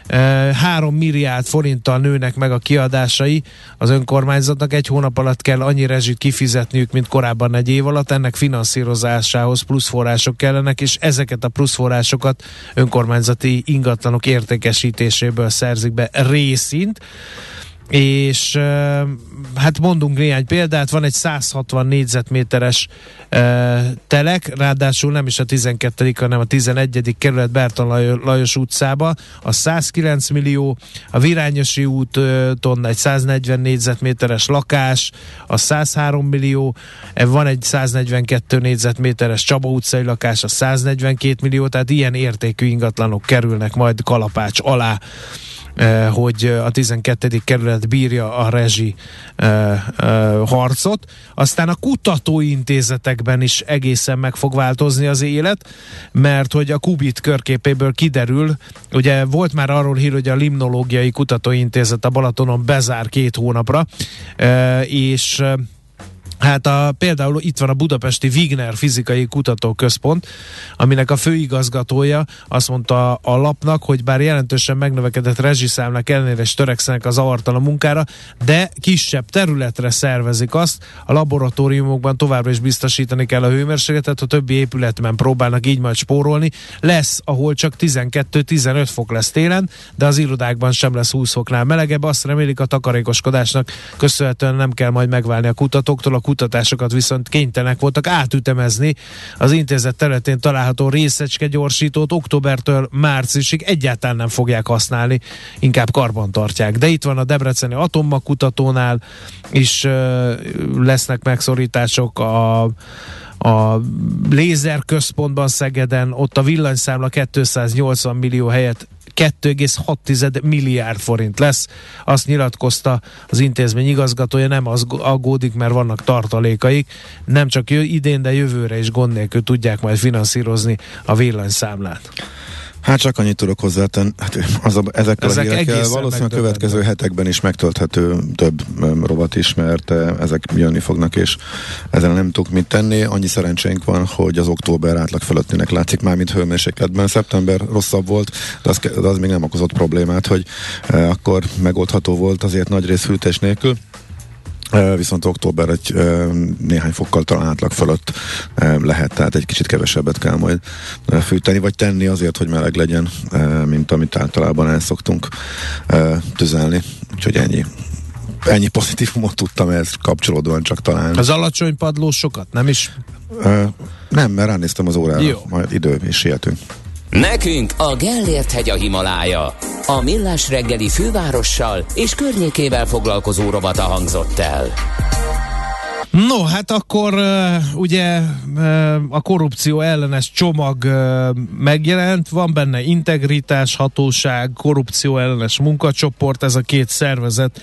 3 milliárd forinttal nőnek meg a kiadásai az önkormányzatnak. Egy hónap alatt kell annyi rezsit kifizetniük, mint korábban egy év alatt. Ennek finanszírozásához plusz források kellenek, és ezeket a plusz forrásokat önkormányzati ingatlanok értékesítéséből szerzik be részint és hát mondunk néhány példát, van egy 160 négyzetméteres telek, ráadásul nem is a 12. hanem a 11. kerület Berton Lajos, Lajos utcába, a 109 millió, a Virányosi úton egy 140 négyzetméteres lakás, a 103 millió, e, van egy 142 négyzetméteres Csaba utcai lakás, a 142 millió, tehát ilyen értékű ingatlanok kerülnek majd kalapács alá hogy a 12. kerület bírja a rezsi harcot. Aztán a kutatóintézetekben is egészen meg fog változni az élet, mert hogy a Kubit körképéből kiderül, ugye volt már arról hír, hogy a Limnológiai Kutatóintézet a Balatonon bezár két hónapra, és Hát a, például itt van a budapesti Wigner Fizikai Kutatóközpont, aminek a főigazgatója azt mondta a lapnak, hogy bár jelentősen megnövekedett rezsiszámlák ellenére is törekszenek az avartalan munkára, de kisebb területre szervezik azt, a laboratóriumokban továbbra is biztosítani kell a hőmérsékletet, a többi épületben próbálnak így majd spórolni. Lesz, ahol csak 12-15 fok lesz télen, de az irodákban sem lesz 20 foknál melegebb. Azt remélik a takarékoskodásnak köszönhetően nem kell majd megválni a kutatóktól, a kutatásokat viszont kénytelenek voltak átütemezni. Az intézet területén található részecske gyorsítót októbertől márciusig egyáltalán nem fogják használni, inkább karban tartják. De itt van a Debreceni Atommag kutatónál is lesznek megszorítások a a lézerközpontban Szegeden, ott a villanyszámla 280 millió helyett 2,6 milliárd forint lesz. Azt nyilatkozta az intézmény igazgatója, nem az aggódik, mert vannak tartalékaik. Nem csak idén, de jövőre is gond nélkül tudják majd finanszírozni a villanyszámlát. Hát csak annyit tudok hozzátenni, hát az a, ezekkel Ezek a hírekkel valószínűleg a következő hetekben is megtölthető több rovat is, mert ezek jönni fognak, és ezen nem tudok mit tenni. Annyi szerencsénk van, hogy az október átlag fölöttinek látszik már, mint hőmérsékletben. Szeptember rosszabb volt, de az, de az még nem okozott problémát, hogy eh, akkor megoldható volt azért nagy rész hűtés nélkül viszont október egy néhány fokkal talán átlag fölött lehet, tehát egy kicsit kevesebbet kell majd fűteni, vagy tenni azért, hogy meleg legyen, mint amit általában el szoktunk tüzelni. Úgyhogy ennyi. Ennyi pozitívumot tudtam ehhez kapcsolódóan csak talán. Az alacsony padló sokat, nem is? Nem, mert ránéztem az órára, Jó. majd idő, és sietünk. Nekünk a Gellért hegy a Himalája. A Millás reggeli fővárossal és környékével foglalkozó robata hangzott el. No, hát akkor ugye a korrupció ellenes csomag megjelent, van benne integritás, hatóság, korrupció ellenes munkacsoport, ez a két szervezet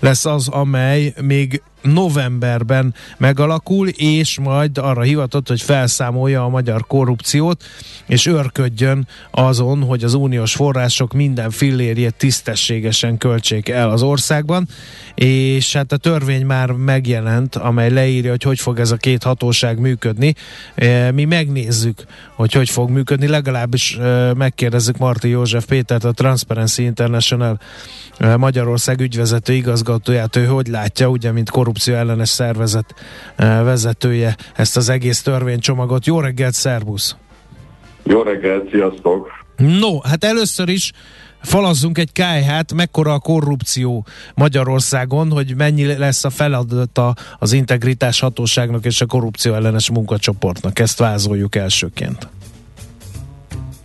lesz az, amely még novemberben megalakul, és majd arra hivatott, hogy felszámolja a magyar korrupciót, és örködjön azon, hogy az uniós források minden fillérjét tisztességesen költsék el az országban, és hát a törvény már megjelent, amely leírja, hogy hogy fog ez a két hatóság működni. E, mi megnézzük, hogy hogy fog működni, legalábbis e, megkérdezzük Marti József Pétert, a Transparency International e, Magyarország ügyvezető igazgatóját, ő hogy látja, ugye, mint korrupció korrupció ellenes szervezet eh, vezetője ezt az egész törvénycsomagot. Jó reggelt, szervusz! Jó reggelt, sziasztok! No, hát először is falazzunk egy kájhát, mekkora a korrupció Magyarországon, hogy mennyi lesz a feladata az integritás hatóságnak és a korrupció ellenes munkacsoportnak. Ezt vázoljuk elsőként.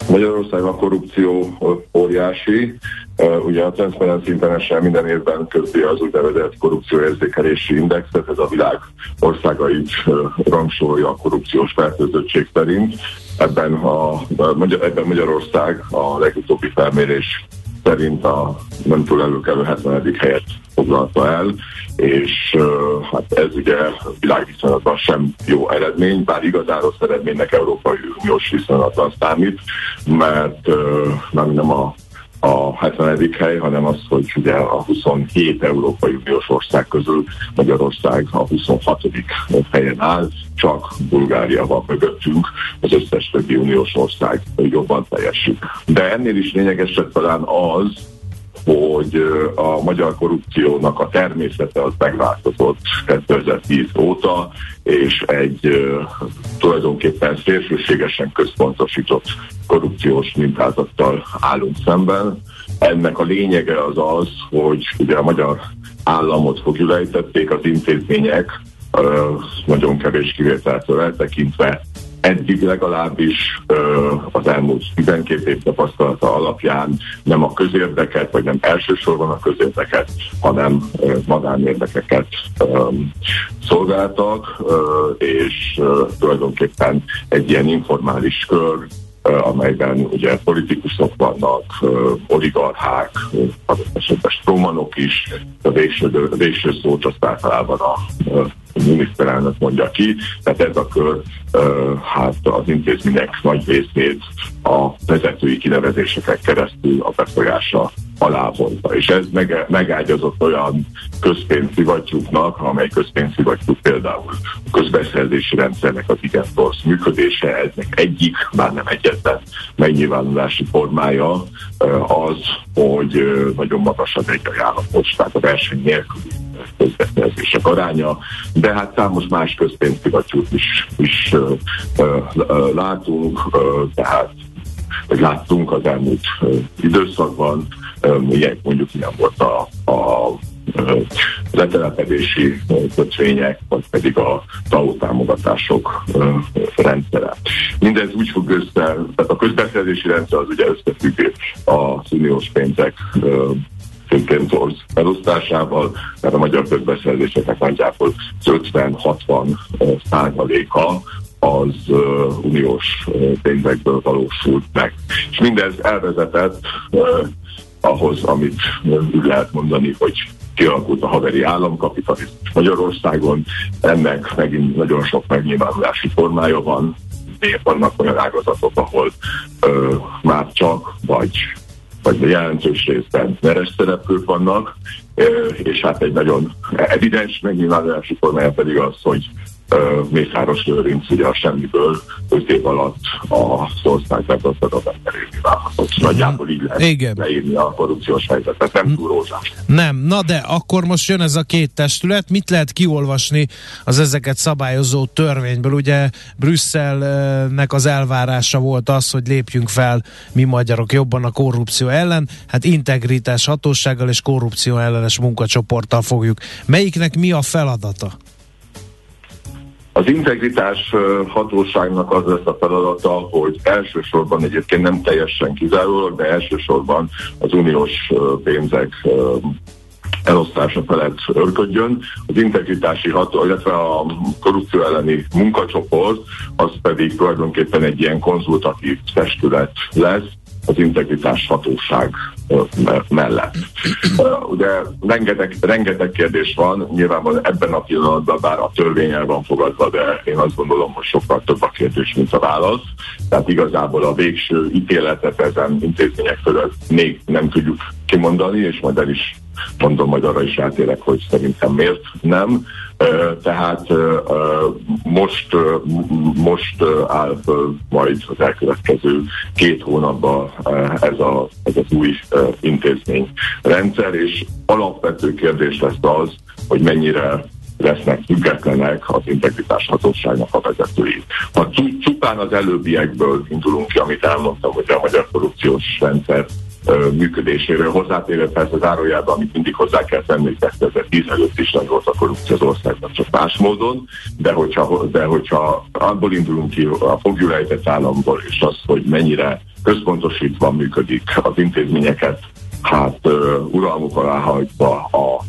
Magyarországon a korrupció óriási. Ugye a Transparency International minden évben közdi az úgynevezett korrupcióérzékelési indexet, ez a világ országait rangsorolja a korrupciós fertőzöttség szerint. Ebben, a, ebben Magyarország a legutóbbi felmérés szerint a nem túl előkelő 70. helyet foglalta el, és hát ez ugye világviszonylatban sem jó eredmény, bár igazán rossz eredménynek Európai Uniós viszonylatban számít, mert nem, nem a a 70. hely, hanem az, hogy ugye a 27 Európai Uniós ország közül Magyarország a 26. helyen áll, csak Bulgária van mögöttünk, az összes többi uniós ország jobban teljesít. De ennél is lényegesebb talán az, hogy a magyar korrupciónak a természete az megváltozott 2010 óta, és egy tulajdonképpen szélsőségesen központosított korrupciós mintázattal állunk szemben. Ennek a lényege az az, hogy ugye a magyar államot fogjulejtették az intézmények, nagyon kevés kivételtől eltekintve eddig legalábbis az elmúlt 12 év tapasztalata alapján nem a közérdeket, vagy nem elsősorban a közérdeket, hanem magánérdekeket szolgáltak, és tulajdonképpen egy ilyen informális kör amelyben ugye politikusok vannak, oligarchák, esetben strómanok is, a végső, végső szót azt általában a miniszterelnök mondja ki, tehát ez a kör hát az intézmények nagy részét a vezetői kinevezéseken keresztül a befolyása alá. És ez meg, megágyazott olyan közpénzszivattyúknak, amely közpénzszivattyúk például a közbeszerzési rendszernek az igen rossz működése, eznek egyik, bár nem egyetlen megnyilvánulási formája az, hogy nagyon magas az egy ajánlatos, tehát a verseny nélküli közbeszerzések aránya, de hát számos más közpénzszivattyút is, is ö, ö, ö, látunk, ö, tehát vagy láttunk az elmúlt ö, időszakban, ugye mondjuk ilyen volt a, a letelepedési kötvények, vagy pedig a TAO támogatások rendszere. Mindez úgy fog össze, tehát a közbeszerzési rendszer az ugye összefügg az uniós pénzek főként orsz elosztásával, mert a magyar közbeszerzéseknek nagyjából 50-60 százaléka az uh, uniós pénzekből valósult meg. És mindez elvezetett uh, ahhoz, amit úgy lehet mondani, hogy kialakult a haveri államkapitalizmus Magyarországon. Ennek megint nagyon sok megnyilvánulási formája van. Miért vannak olyan ágazatok, ahol ö, már csak vagy vagy jelentős részben veres szereplők vannak, és hát egy nagyon evidens megnyilvánulási formája pedig az, hogy Mészáros Lőrinc ugye a semmiből 5 év alatt a ország leggazdagabb emberévé válhatott. Mhm. Nagyjából így lehet Igen. leírni a korrupciós helyzetet, nem túl rózsás. Nem, na de akkor most jön ez a két testület, mit lehet kiolvasni az ezeket szabályozó törvényből? Ugye Brüsszelnek az elvárása volt az, hogy lépjünk fel mi magyarok jobban a korrupció ellen, hát integritás hatósággal és korrupció ellenes munkacsoporttal fogjuk. Melyiknek mi a feladata? Az integritás hatóságnak az lesz a feladata, hogy elsősorban egyébként nem teljesen kizárólag, de elsősorban az uniós pénzek elosztása felett örködjön. Az integritási ható, illetve a korrupció elleni munkacsoport, az pedig tulajdonképpen egy ilyen konzultatív testület lesz, az integritás hatóság mellett. Ugye rengeteg, rengeteg kérdés van, nyilvánvalóan ebben a pillanatban bár a törvény el van fogadva, de én azt gondolom, hogy sokkal több a kérdés, mint a válasz. Tehát igazából a végső ítéletet ezen intézmények fölött még nem tudjuk kimondani, és majd el is mondom, majd arra is rátérek, hogy szerintem miért nem. Tehát most, most áll majd az elkövetkező két hónapban ez, a, ez az új intézményrendszer, és alapvető kérdés lesz az, hogy mennyire lesznek függetlenek az integritás hatóságnak a vezetői. Ha csupán az előbbiekből indulunk ki, amit elmondtam, hogy a magyar korrupciós rendszer működéséről hozzátérve persze zárójában, amit mindig hozzá kell tenni, hogy 2010 előtt is nagy volt a korrupció az országban, csak más módon, de hogyha, de hogyha abból indulunk ki a fogjulejtett államból, és az, hogy mennyire központosítva működik az intézményeket hát uralmuk alá hagyva a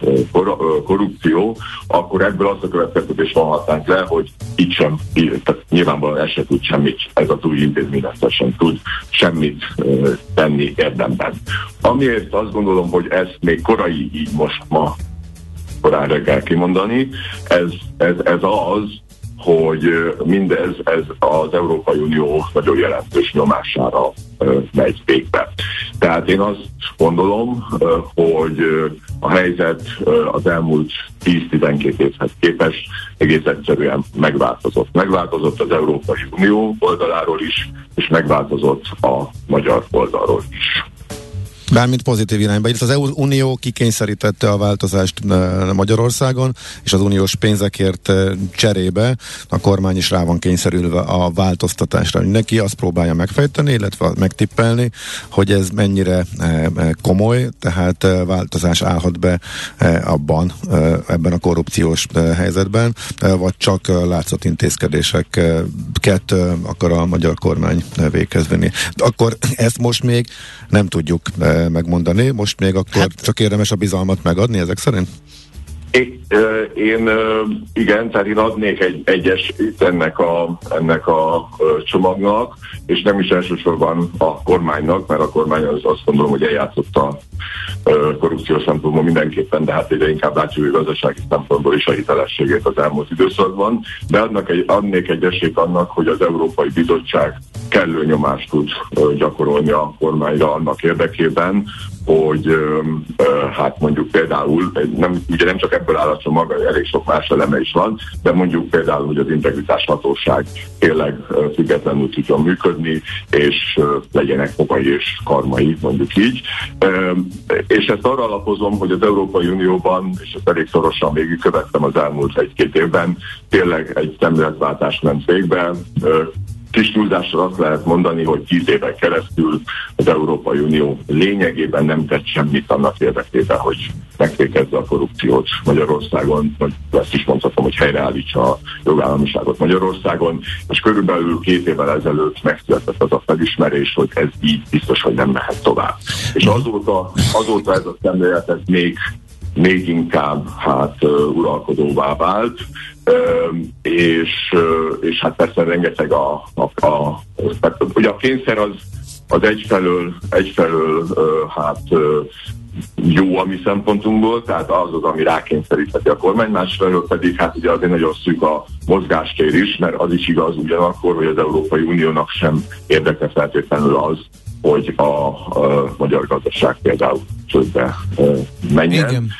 uh, korrupció, akkor ebből azt a következtetés vonhatnánk le, hogy itt sem, tehát nyilvánvalóan ez se tud semmit, ez a túl intézmény sem tud semmit tenni érdemben. Amiért azt gondolom, hogy ez még korai így most ma korán reggel kimondani, ez, ez, ez az, hogy mindez ez az Európai Unió nagyon jelentős nyomására megy végbe. Tehát én azt gondolom, hogy a helyzet az elmúlt 10-12 évhez képest egész egyszerűen megváltozott. Megváltozott az Európai Unió oldaláról is, és megváltozott a magyar oldalról is. Bármint pozitív irányba. Itt az EU Unió kikényszerítette a változást Magyarországon, és az uniós pénzekért cserébe a kormány is rá van kényszerülve a változtatásra. Neki azt próbálja megfejteni, illetve megtippelni, hogy ez mennyire komoly, tehát változás állhat be abban, ebben a korrupciós helyzetben, vagy csak látszott intézkedéseket akar a magyar kormány véghez. Akkor ezt most még nem tudjuk megmondani. Most még akkor hát, csak érdemes a bizalmat megadni ezek szerint? Én igen, tehát én adnék egy egyes ennek a, ennek a csomagnak, és nem is elsősorban a kormánynak, mert a kormány az azt gondolom, hogy eljátszott a korrupciós szempontból mindenképpen, de hát egyre inkább látjuk a gazdasági szempontból is a hitelességét az elmúlt időszakban, de adnak egy, adnék egy esélyt annak, hogy az Európai Bizottság kellő nyomást tud gyakorolni a kormányra annak érdekében, hogy hát mondjuk például, nem, ugye nem csak ebből áll a csomag, elég sok más eleme is van, de mondjuk például, hogy az integritás hatóság tényleg függetlenül tudjon működni, és legyenek fogai és karmai, mondjuk így. És ezt arra alapozom, hogy az Európai Unióban, és ezt elég szorosan végigkövettem az elmúlt egy-két évben, tényleg egy szemléletváltás ment végbe, kis túlzással azt lehet mondani, hogy tíz éven keresztül az Európai Unió lényegében nem tett semmit annak érdekében, hogy megfékezze a korrupciót Magyarországon, vagy ezt is mondhatom, hogy helyreállítsa a jogállamiságot Magyarországon, és körülbelül két évvel ezelőtt megszületett az a felismerés, hogy ez így biztos, hogy nem mehet tovább. És azóta, azóta ez a szemlélet ez még még inkább hát uralkodóvá vált, és, és hát persze rengeteg a, a, a, a ugye a kényszer az, az egyfelől, egyfelől hát jó a mi szempontunkból, tehát az az, ami rákényszerítheti a kormány, másfelől pedig hát ugye azért nagyon szűk a mozgástér is, mert az is igaz ugyanakkor, hogy az Európai Uniónak sem érdeke feltétlenül az, hogy a, a magyar gazdaság például csődbe menjen. Igen.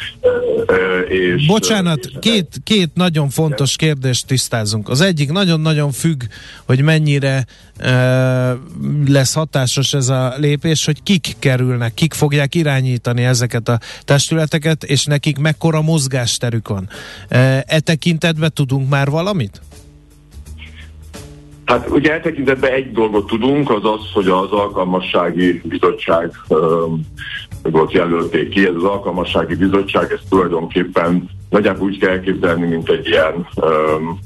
És, Bocsánat, és két, két nagyon fontos kérdést tisztázunk. Az egyik nagyon-nagyon függ, hogy mennyire lesz hatásos ez a lépés, hogy kik kerülnek, kik fogják irányítani ezeket a testületeket, és nekik mekkora mozgásterük van. E tekintetben tudunk már valamit? Hát ugye eltekintetben egy dolgot tudunk, az az, hogy az alkalmassági bizottság volt jelölték ki. Ez az alkalmassági bizottság, ez tulajdonképpen nagyjából úgy kell elképzelni, mint egy ilyen um,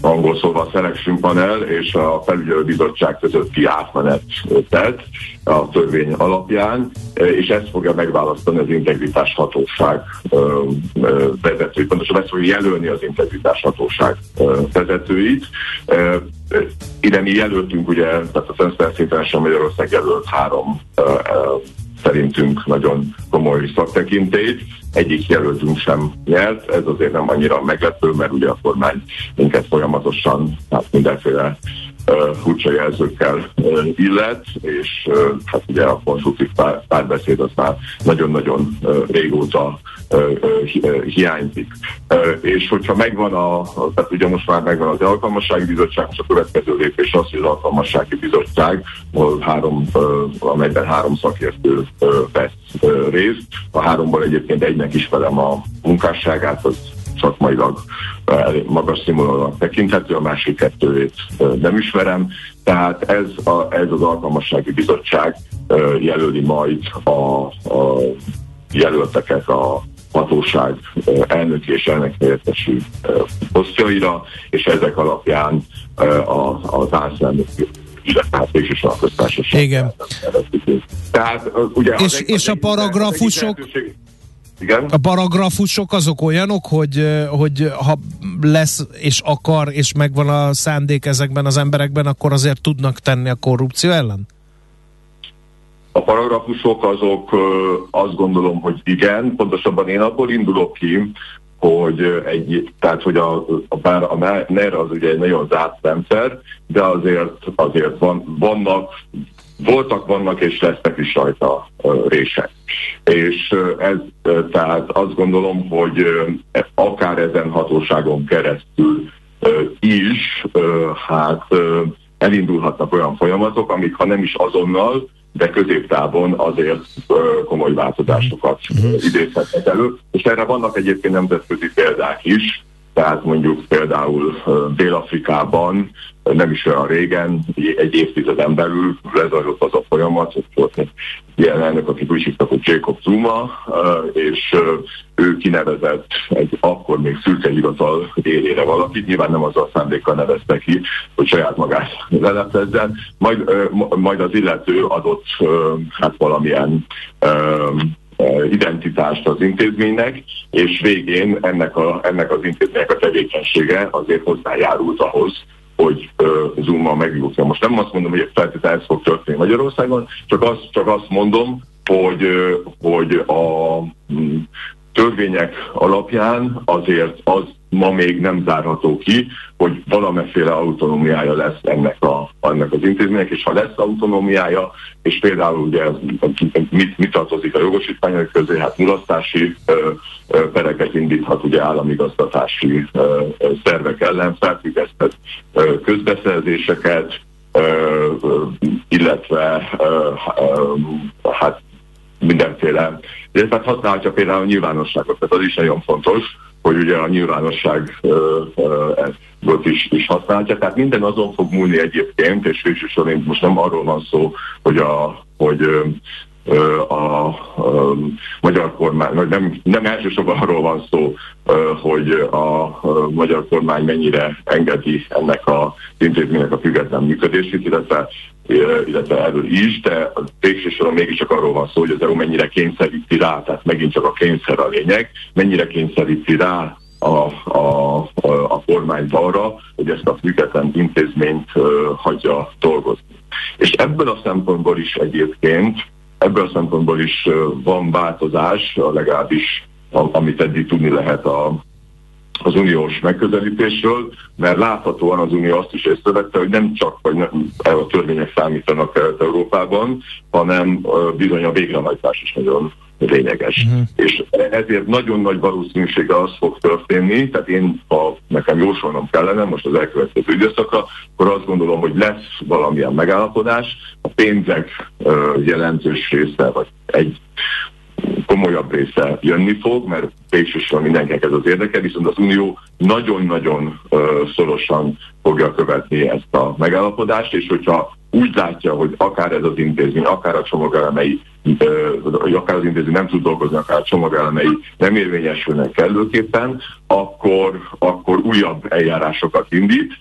angol szóval selection panel és a felügyelő bizottság közötti átmenetet a törvény alapján, és ezt fogja megválasztani az integritás hatóság vezetőit, pontosan ezt fogja jelölni az integritás hatóság vezetőit. Ide mi jelöltünk, ugye, tehát a Transparency International Magyarország jelölt három szerintünk nagyon komoly szaktekintélyt. Egyik jelöltünk sem nyert, ez azért nem annyira meglepő, mert ugye a kormány minket folyamatosan hát mindenféle furcsa jelzőkkel illet, és hát ugye a konstruktív párbeszéd az már nagyon-nagyon régóta hiányzik. És hogyha megvan a, tehát ugye most már megvan az alkalmassági bizottság, most a következő lépés az, hogy az alkalmassági bizottság, ahol három, amelyben három szakértő vesz részt, a háromból egyébként egynek ismerem a munkásságát, az szakmailag magas színvonalak tekinthető, a másik kettőjét nem ismerem. Tehát ez, a, ez az alkalmassági bizottság jelöli majd a, a jelölteket a hatóság elnök és elnök helyettesi posztjaira, és ezek alapján az államelnök illetve hát a köztársaság. Igen. Tehát, ugye, és, és a paragrafusok... Igen? A paragrafusok azok olyanok, hogy, hogy ha lesz és akar, és megvan a szándék ezekben az emberekben, akkor azért tudnak tenni a korrupció ellen? A paragrafusok azok azt gondolom, hogy igen, pontosabban én abból indulok ki, hogy egy, tehát hogy a, a, bár a NER az ugye egy nagyon zárt rendszer, de azért, azért van, vannak voltak, vannak és lesznek is rajta rések. És ez, tehát azt gondolom, hogy akár ezen hatóságon keresztül is, hát elindulhatnak olyan folyamatok, amik ha nem is azonnal, de középtávon azért komoly változásokat uh-huh. idézhetnek elő. És erre vannak egyébként nemzetközi példák is, tehát mondjuk például Dél-Afrikában nem is olyan régen, egy évtizeden belül lezajlott az a folyamat, hogy volt egy ilyen elnök, akit úgy hívtak, hogy Jacob Zuma, és ő kinevezett egy akkor még szürke hivatal élére valakit, nyilván nem azzal szándékkal nevezte ki, hogy saját magát leleplezzen, majd, majd az illető adott hát valamilyen identitást az intézménynek, és végén ennek, a, ennek az intézménynek a tevékenysége azért hozzájárult ahhoz, hogy Zoom-mal megjutja. Most nem azt mondom, hogy feltétlenül fog történni Magyarországon, csak azt, csak azt mondom, hogy, hogy a um, törvények alapján azért az ma még nem zárható ki, hogy valamiféle autonómiája lesz ennek, a, ennek az intézménynek, és ha lesz autonómiája, és például ugye mit, mit tartozik a jogosítványok közé, hát mulasztási ö, ö, pereket indíthat ugye államigazgatási ö, szervek ellen, felfüggesztett közbeszerzéseket, ö, illetve ö, ö, hát mindenféle, illetve hát használhatja például a nyilvánosságot, tehát az is nagyon fontos, hogy ugye a nyilvánosság ezt is, is használja. Tehát minden azon fog múlni egyébként, és végsősorban most nem arról van szó, hogy a, hogy a, a, a magyar kormány, vagy nem, nem elsősorban arról van szó, hogy a, a magyar kormány mennyire engedi ennek a intézménynek a független működését, illetve illetve erről is, de végsősorban mégiscsak arról van szó, hogy az EU mennyire kényszeríti rá, tehát megint csak a kényszer a lényeg, mennyire kényszeríti rá a, a, a, a kormányt arra, hogy ezt a független intézményt uh, hagyja dolgozni. És ebből a szempontból is egyébként, ebből a szempontból is uh, van változás, legalábbis a, amit eddig tudni lehet a, az uniós megközelítésről, mert láthatóan az unió azt is észrevette, hogy nem csak hogy nem, a törvények számítanak Kelet-Európában, hanem bizony a végrehajtás is nagyon lényeges. Uh-huh. És ezért nagyon nagy valószínűsége az fog történni, tehát én, ha nekem jósolnom kellene most az elkövetkező időszakra, akkor azt gondolom, hogy lesz valamilyen megállapodás, a pénzek uh, jelentős része, vagy egy komolyabb része jönni fog, mert végsősorban mindenkinek ez az érdeke, viszont az Unió nagyon-nagyon szorosan fogja követni ezt a megállapodást, és hogyha úgy látja, hogy akár ez az intézmény, akár a csomagelemei, uh, akár az intézmény nem tud dolgozni, akár a csomagelemei nem érvényesülnek kellőképpen, akkor, akkor újabb eljárásokat indít,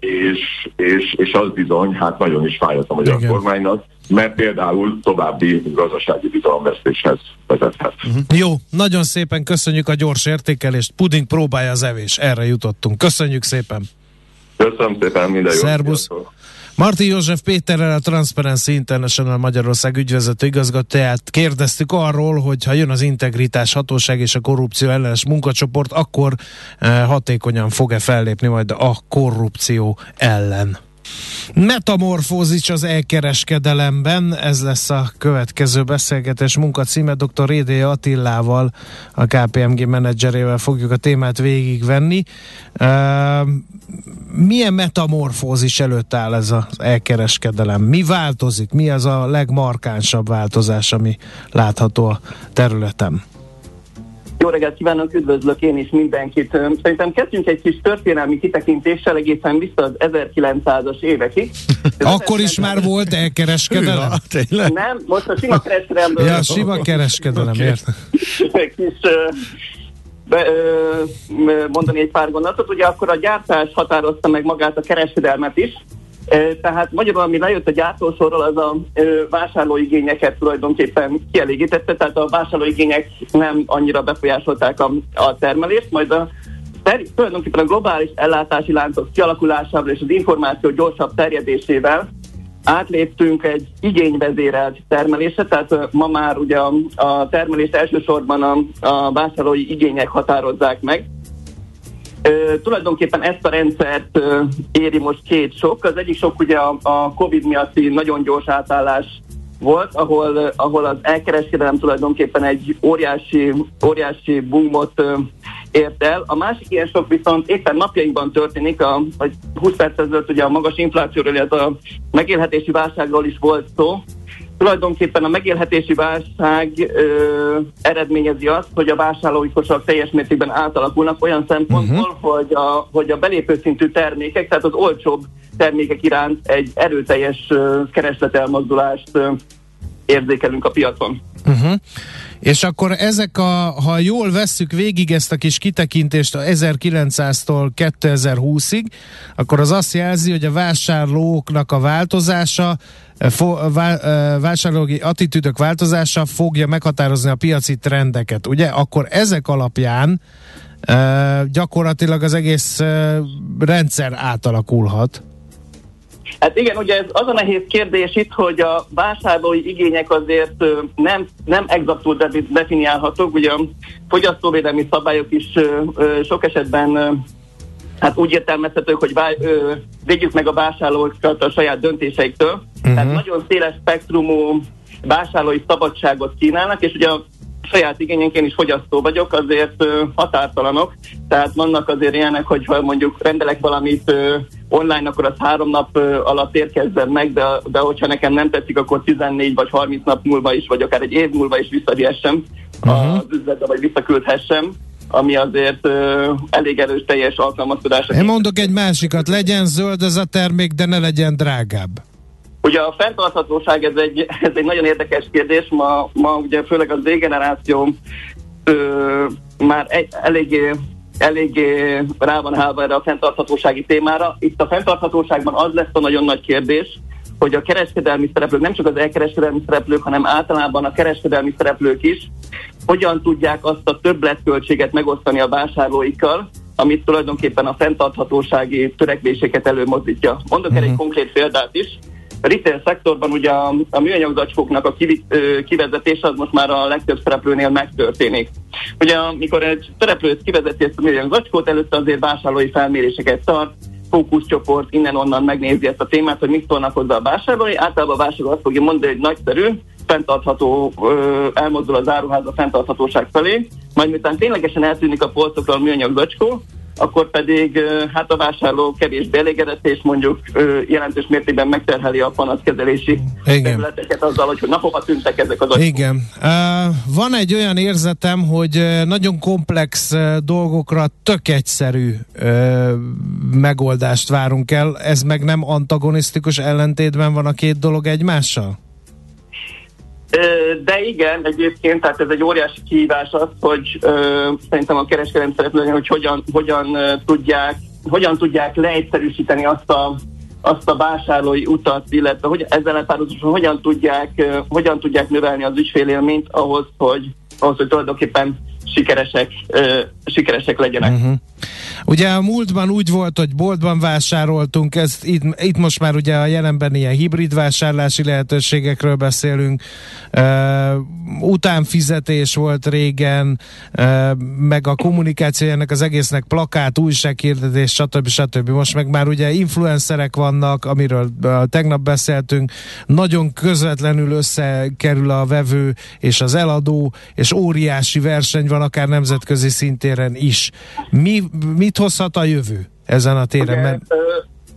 és, és, és az bizony, hát nagyon is fájhat a magyar Igen. kormánynak, mert például további gazdasági bizalomvesztéshez vezethet. Uh-huh. Jó, nagyon szépen köszönjük a gyors értékelést. Puding próbálja az evés, erre jutottunk. Köszönjük szépen! Köszönöm szépen, minden jót! Szerbusz! Marti József Péterrel a Transparency International Magyarország ügyvezető igazgatóját kérdeztük arról, hogy ha jön az integritás hatóság és a korrupció ellenes munkacsoport, akkor eh, hatékonyan fog-e fellépni majd a korrupció ellen. Metamorfózis az elkereskedelemben, ez lesz a következő beszélgetés munka címe. Dr. Rédé Attillával, a KPMG menedzserével fogjuk a témát végigvenni. Uh, milyen metamorfózis előtt áll ez az elkereskedelem? Mi változik? Mi az a legmarkánsabb változás, ami látható a területen? Jó reggelt kívánok, üdvözlök én is mindenkit. Szerintem kezdjünk egy kis történelmi kitekintéssel egészen vissza az 1900-as évekig. <laughs> Akkor is már volt elkereskedelem? Hűha, Nem, most a sima kereskedelem. Ja, a sima kereskedelem, okay. értem. kis be, ö, mondani egy pár gondolatot. Ugye akkor a gyártás határozta meg magát a kereskedelmet is, tehát magyarul, ami lejött a gyártósorról, az a vásárlóigényeket tulajdonképpen kielégítette, tehát a vásárlóigények nem annyira befolyásolták a, a termelést, majd a tulajdonképpen a globális ellátási láncok kialakulásával és az információ gyorsabb terjedésével átléptünk egy igényvezérelt termelésre, tehát ma már ugye a, a termelést elsősorban a, a vásárlói igények határozzák meg, Tulajdonképpen ezt a rendszert éri most két sok. Az egyik sok ugye a, a Covid miatti nagyon gyors átállás volt, ahol, ahol az elkereskedelem tulajdonképpen egy óriási, óriási boomot ért el. A másik ilyen sok viszont éppen napjainkban történik, a, vagy 20 perc ezelőtt ugye a magas inflációról, illetve a megélhetési válságról is volt szó, tulajdonképpen a megélhetési válság ö, eredményezi azt, hogy a vásárlói kosarak teljes mértékben átalakulnak olyan szempontból, uh-huh. hogy, a, hogy a belépő szintű termékek, tehát az olcsóbb termékek iránt egy erőteljes ö, keresletelmozdulást ö, érzékelünk a piacon. Uh-huh. És akkor ezek a, ha jól vesszük végig ezt a kis kitekintést a 1900-tól 2020-ig, akkor az azt jelzi, hogy a vásárlóknak a változása vásárlói attitűdök változása fogja meghatározni a piaci trendeket, ugye? Akkor ezek alapján gyakorlatilag az egész rendszer átalakulhat. Hát igen, ugye ez az a nehéz kérdés itt, hogy a vásárlói igények azért nem, nem exaktul de- definiálhatók. Ugye a fogyasztóvédelmi szabályok is sok esetben hát úgy értelmezhetők, hogy vá- ö, védjük meg a vásárlókat a saját döntéseiktől. Uh-huh. Tehát nagyon széles spektrumú vásárlói szabadságot kínálnak, és ugye a saját igényenk, én is fogyasztó vagyok, azért ö, határtalanok. Tehát vannak azért ilyenek, hogy ha mondjuk rendelek valamit ö, online, akkor az három nap ö, alatt érkezzen meg, de, de hogyha nekem nem tetszik, akkor 14 vagy 30 nap múlva is, vagy akár egy év múlva is visszavihessem uh-huh. az üzletbe, vagy visszaküldhessem ami azért ö, elég erős teljes alkalmazkodásra. Én mondok egy másikat, legyen zöld ez a termék, de ne legyen drágább. Ugye a fenntarthatóság ez egy, ez egy nagyon érdekes kérdés. Ma, ma ugye főleg az Z-generáció ö, már egy, eléggé, eléggé rá van hálva erre a fenntarthatósági témára. Itt a fenntarthatóságban az lesz a nagyon nagy kérdés, hogy a kereskedelmi szereplők, nem csak az elkereskedelmi szereplők, hanem általában a kereskedelmi szereplők is hogyan tudják azt a többletköltséget megosztani a vásárlóikkal, amit tulajdonképpen a fenntarthatósági törekvéseket előmozdítja. Mondok uh-huh. egy konkrét példát is. A retail szektorban ugye a, a műanyag zacskóknak a kivi, ö, kivezetése az most már a legtöbb szereplőnél megtörténik. Ugye amikor egy szereplő kivezeti ezt a műanyag zacskót, előtte azért vásárlói felméréseket tart, fókuszcsoport innen-onnan megnézi ezt a témát, hogy mit szólnak hozzá a vásárlói. Általában a vásárló azt fogja mondani, hogy nagyszerű, fenntartható, elmozdul az áruház a fenntarthatóság felé, majd miután ténylegesen eltűnik a polcokról a műanyag zacskó, akkor pedig hát a vásárló kevésbé elégedett, és mondjuk jelentős mértékben megterheli a panaszkezelési Igen. területeket azzal, hogy napokba tűntek ezek az zacskók. Igen. Van egy olyan érzetem, hogy nagyon komplex dolgokra tök egyszerű megoldást várunk el. Ez meg nem antagonisztikus ellentétben van a két dolog egymással? De igen, egyébként, tehát ez egy óriási kihívás az, hogy ö, szerintem a kereskedelmi szereplők, hogy hogyan, hogyan tudják, hogyan tudják leegyszerűsíteni azt a azt a vásárlói utat, illetve hogy ezzel párhuzamosan hogyan tudják, hogyan tudják növelni az ügyfélélményt ahhoz, hogy, ahhoz, hogy tulajdonképpen sikeresek, ö, sikeresek legyenek. Uh-huh. Ugye a múltban úgy volt, hogy boltban vásároltunk, ez itt, itt most már ugye a jelenben ilyen hibrid vásárlási lehetőségekről beszélünk, uh, utánfizetés volt régen, uh, meg a kommunikáció ennek az egésznek plakát, újsághirdetés, stb. stb. Most meg már ugye influencerek vannak, amiről uh, tegnap beszéltünk, nagyon közvetlenül összekerül a vevő és az eladó, és óriási verseny van akár nemzetközi szintéren is. Mi, mit hozhat a jövő ezen a téren? Ugye, Mert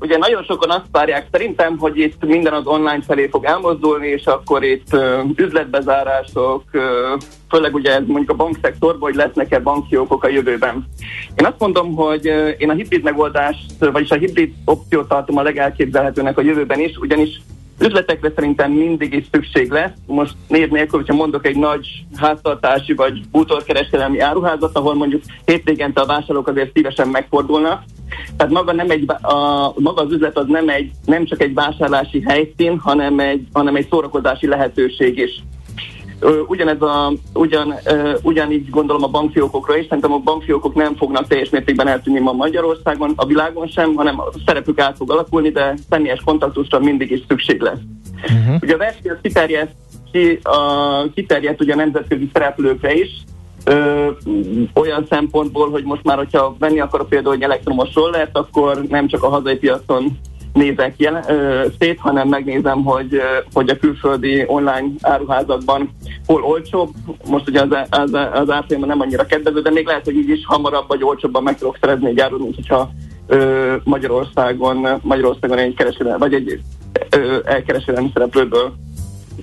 ugye nagyon sokan azt várják szerintem, hogy itt minden az online felé fog elmozdulni, és akkor itt ö, üzletbezárások, ö, főleg ugye mondjuk a bankszektorban, hogy lesznek-e banki okok a jövőben. Én azt mondom, hogy én a hibrid megoldást, vagyis a hibrid opciót tartom a legelképzelhetőnek a jövőben is, ugyanis üzletekre szerintem mindig is szükség lesz. Most név nélkül, hogyha mondok egy nagy háztartási vagy bútorkereskedelmi áruházat, ahol mondjuk hétvégente a vásárlók azért szívesen megfordulnak. Tehát maga, nem egy, a, maga az üzlet az nem, egy, nem csak egy vásárlási helyszín, hanem egy, hanem egy szórakozási lehetőség is. Ugyanez a, ugyan, ugyanígy gondolom a bankfiókokra is, szerintem a bankfiókok nem fognak teljes mértékben eltűnni ma Magyarországon, a világon sem, hanem a szerepük át fog alakulni, de személyes kontaktusra mindig is szükség lesz. Uh-huh. Ugye a verseny az kiterjedt, ki, a, kiterjedt ugye a nemzetközi szereplőkre is, ö, olyan szempontból, hogy most már, hogyha venni akarok például egy elektromos rollert, akkor nem csak a hazai piacon nézek jelen, ö, szét, hanem megnézem, hogy, ö, hogy a külföldi online áruházakban hol olcsóbb. Most ugye az, az, az árfolyama nem annyira kedvező, de még lehet, hogy így is hamarabb vagy olcsóbban meg tudok szerezni egy árut, mint hogyha ö, Magyarországon, Magyarországon egy kereskedelmi, vagy egy elkereskedelmi szereplőből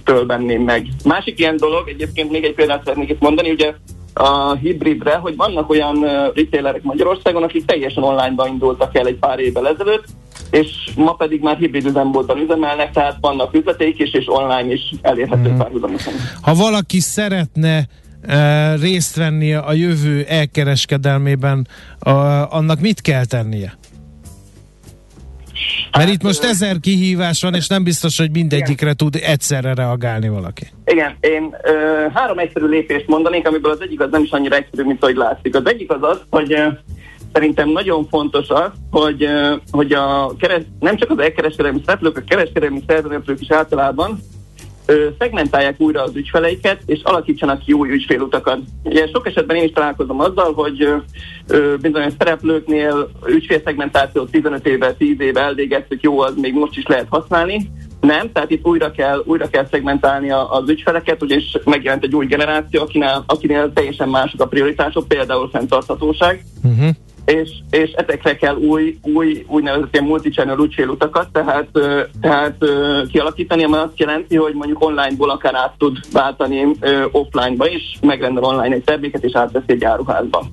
től venném meg. Másik ilyen dolog, egyébként még egy példát szeretnék itt mondani, ugye a hibridre, hogy vannak olyan retailerek Magyarországon, akik teljesen online-ba indultak el egy pár évvel ezelőtt, és ma pedig már hibrid üzemboltban üzemelnek, tehát vannak üzleteik is, és online is elérhető mm. párhuzamosan. ha valaki szeretne uh, részt venni a jövő elkereskedelmében, annak mit kell tennie? Mert itt most ezer kihívás van, és nem biztos, hogy mindegyikre tud egyszerre reagálni valaki. Igen, én ö, három egyszerű lépést mondanék, amiből az egyik az nem is annyira egyszerű, mint ahogy látszik. Az egyik az az, hogy ö, szerintem nagyon fontos az, hogy, ö, hogy a keres, nem csak az elkereskedelmi szereplők, a kereskedelmi szereplők is általában szegmentálják újra az ügyfeleiket, és alakítsanak ki új ügyfélutakat. Ugye sok esetben én is találkozom azzal, hogy bizonyos szereplőknél ügyfélszegmentáció 15 éve, 10 éve elvégeztük, jó, az még most is lehet használni, nem, tehát itt újra kell, újra kell szegmentálni az ügyfeleket, ugyanis megjelent egy új generáció, akinél, akinél teljesen mások a prioritások, például fenntarthatóság, Uh-huh. És, és ezekre kell új, új úgynevezett ilyen multi-channel tehát, tehát kialakítani, ami azt jelenti, hogy mondjuk onlineból akár át tud váltani offline-ba is, megrendel online egy terméket és átveszi egy áruházba.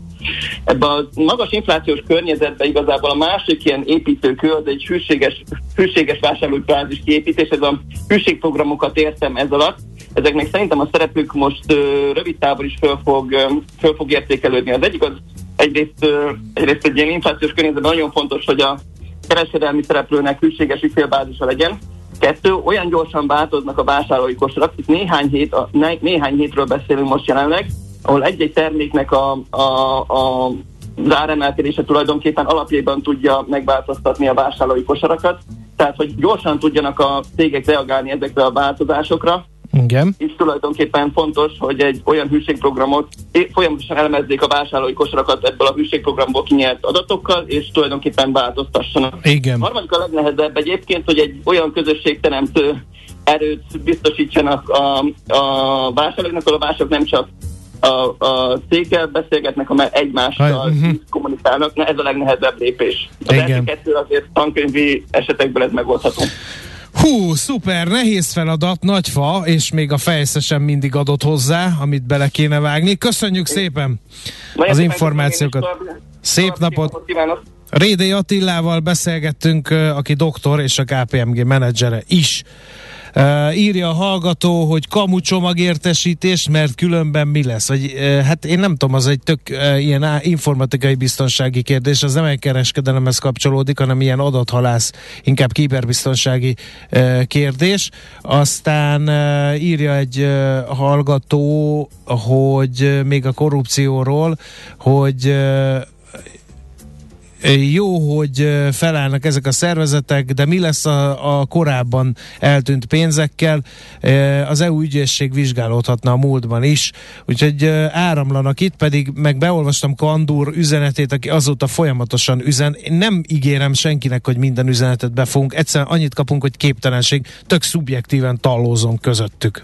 Ebben a magas inflációs környezetben igazából a másik ilyen építőkő az egy hűséges, hűséges vásárlói bázis kiépítés, ez a hűségprogramokat értem ez alatt. Ezeknek szerintem a szerepük most rövid távon is föl fog, föl fog értékelődni. Az egyik az egyrészt, egyrészt egy ilyen inflációs környezetben nagyon fontos, hogy a kereskedelmi szereplőnek hűséges ügyfélbázisa legyen. Kettő, olyan gyorsan változnak a vásárlói kosarak, itt néhány, hét, a, né, néhány hétről beszélünk most jelenleg, ahol egy-egy terméknek a, a, a az tulajdonképpen alapjában tudja megváltoztatni a vásárlói kosarakat, tehát hogy gyorsan tudjanak a cégek reagálni ezekre a változásokra, Igen. és tulajdonképpen fontos, hogy egy olyan hűségprogramot folyamatosan elemezzék a vásárlói kosarakat ebből a hűségprogramból kinyert adatokkal, és tulajdonképpen változtassanak. Igen. A harmadik a legnehezebb egyébként, hogy egy olyan közösségteremtő erőt biztosítsanak a, a vásárlóknak, ahol a vásárlók nem csak a, a céggel beszélgetnek, hanem egymással uh-huh. kommunikálnak. Na, ez a legnehezebb lépés. Az Igen. első kettő azért tankönyvi esetekben ez megoldható. Hú, szuper, nehéz feladat, nagy fa, és még a fejsze sem mindig adott hozzá, amit bele kéne vágni. Köszönjük szépen az információkat. Szép napot! Rédé Attilával beszélgettünk, aki doktor és a KPMG menedzsere is. Írja a hallgató, hogy kamu csomagértesítés, mert különben mi lesz? Vagy, hát én nem tudom, az egy tök ilyen á, informatikai biztonsági kérdés, az nem egy kereskedelemhez kapcsolódik, hanem ilyen adathalász, inkább kiberbiztonsági uh, kérdés. Aztán írja egy hallgató, hogy még a korrupcióról, hogy jó, hogy felállnak ezek a szervezetek, de mi lesz a, a korábban eltűnt pénzekkel? Az EU ügyészség vizsgálódhatna a múltban is, úgyhogy áramlanak itt, pedig meg beolvastam Kandur üzenetét, aki azóta folyamatosan üzen. Én nem ígérem senkinek, hogy minden üzenetet befogunk, egyszerűen annyit kapunk, hogy képtelenség, tök szubjektíven tallózom közöttük.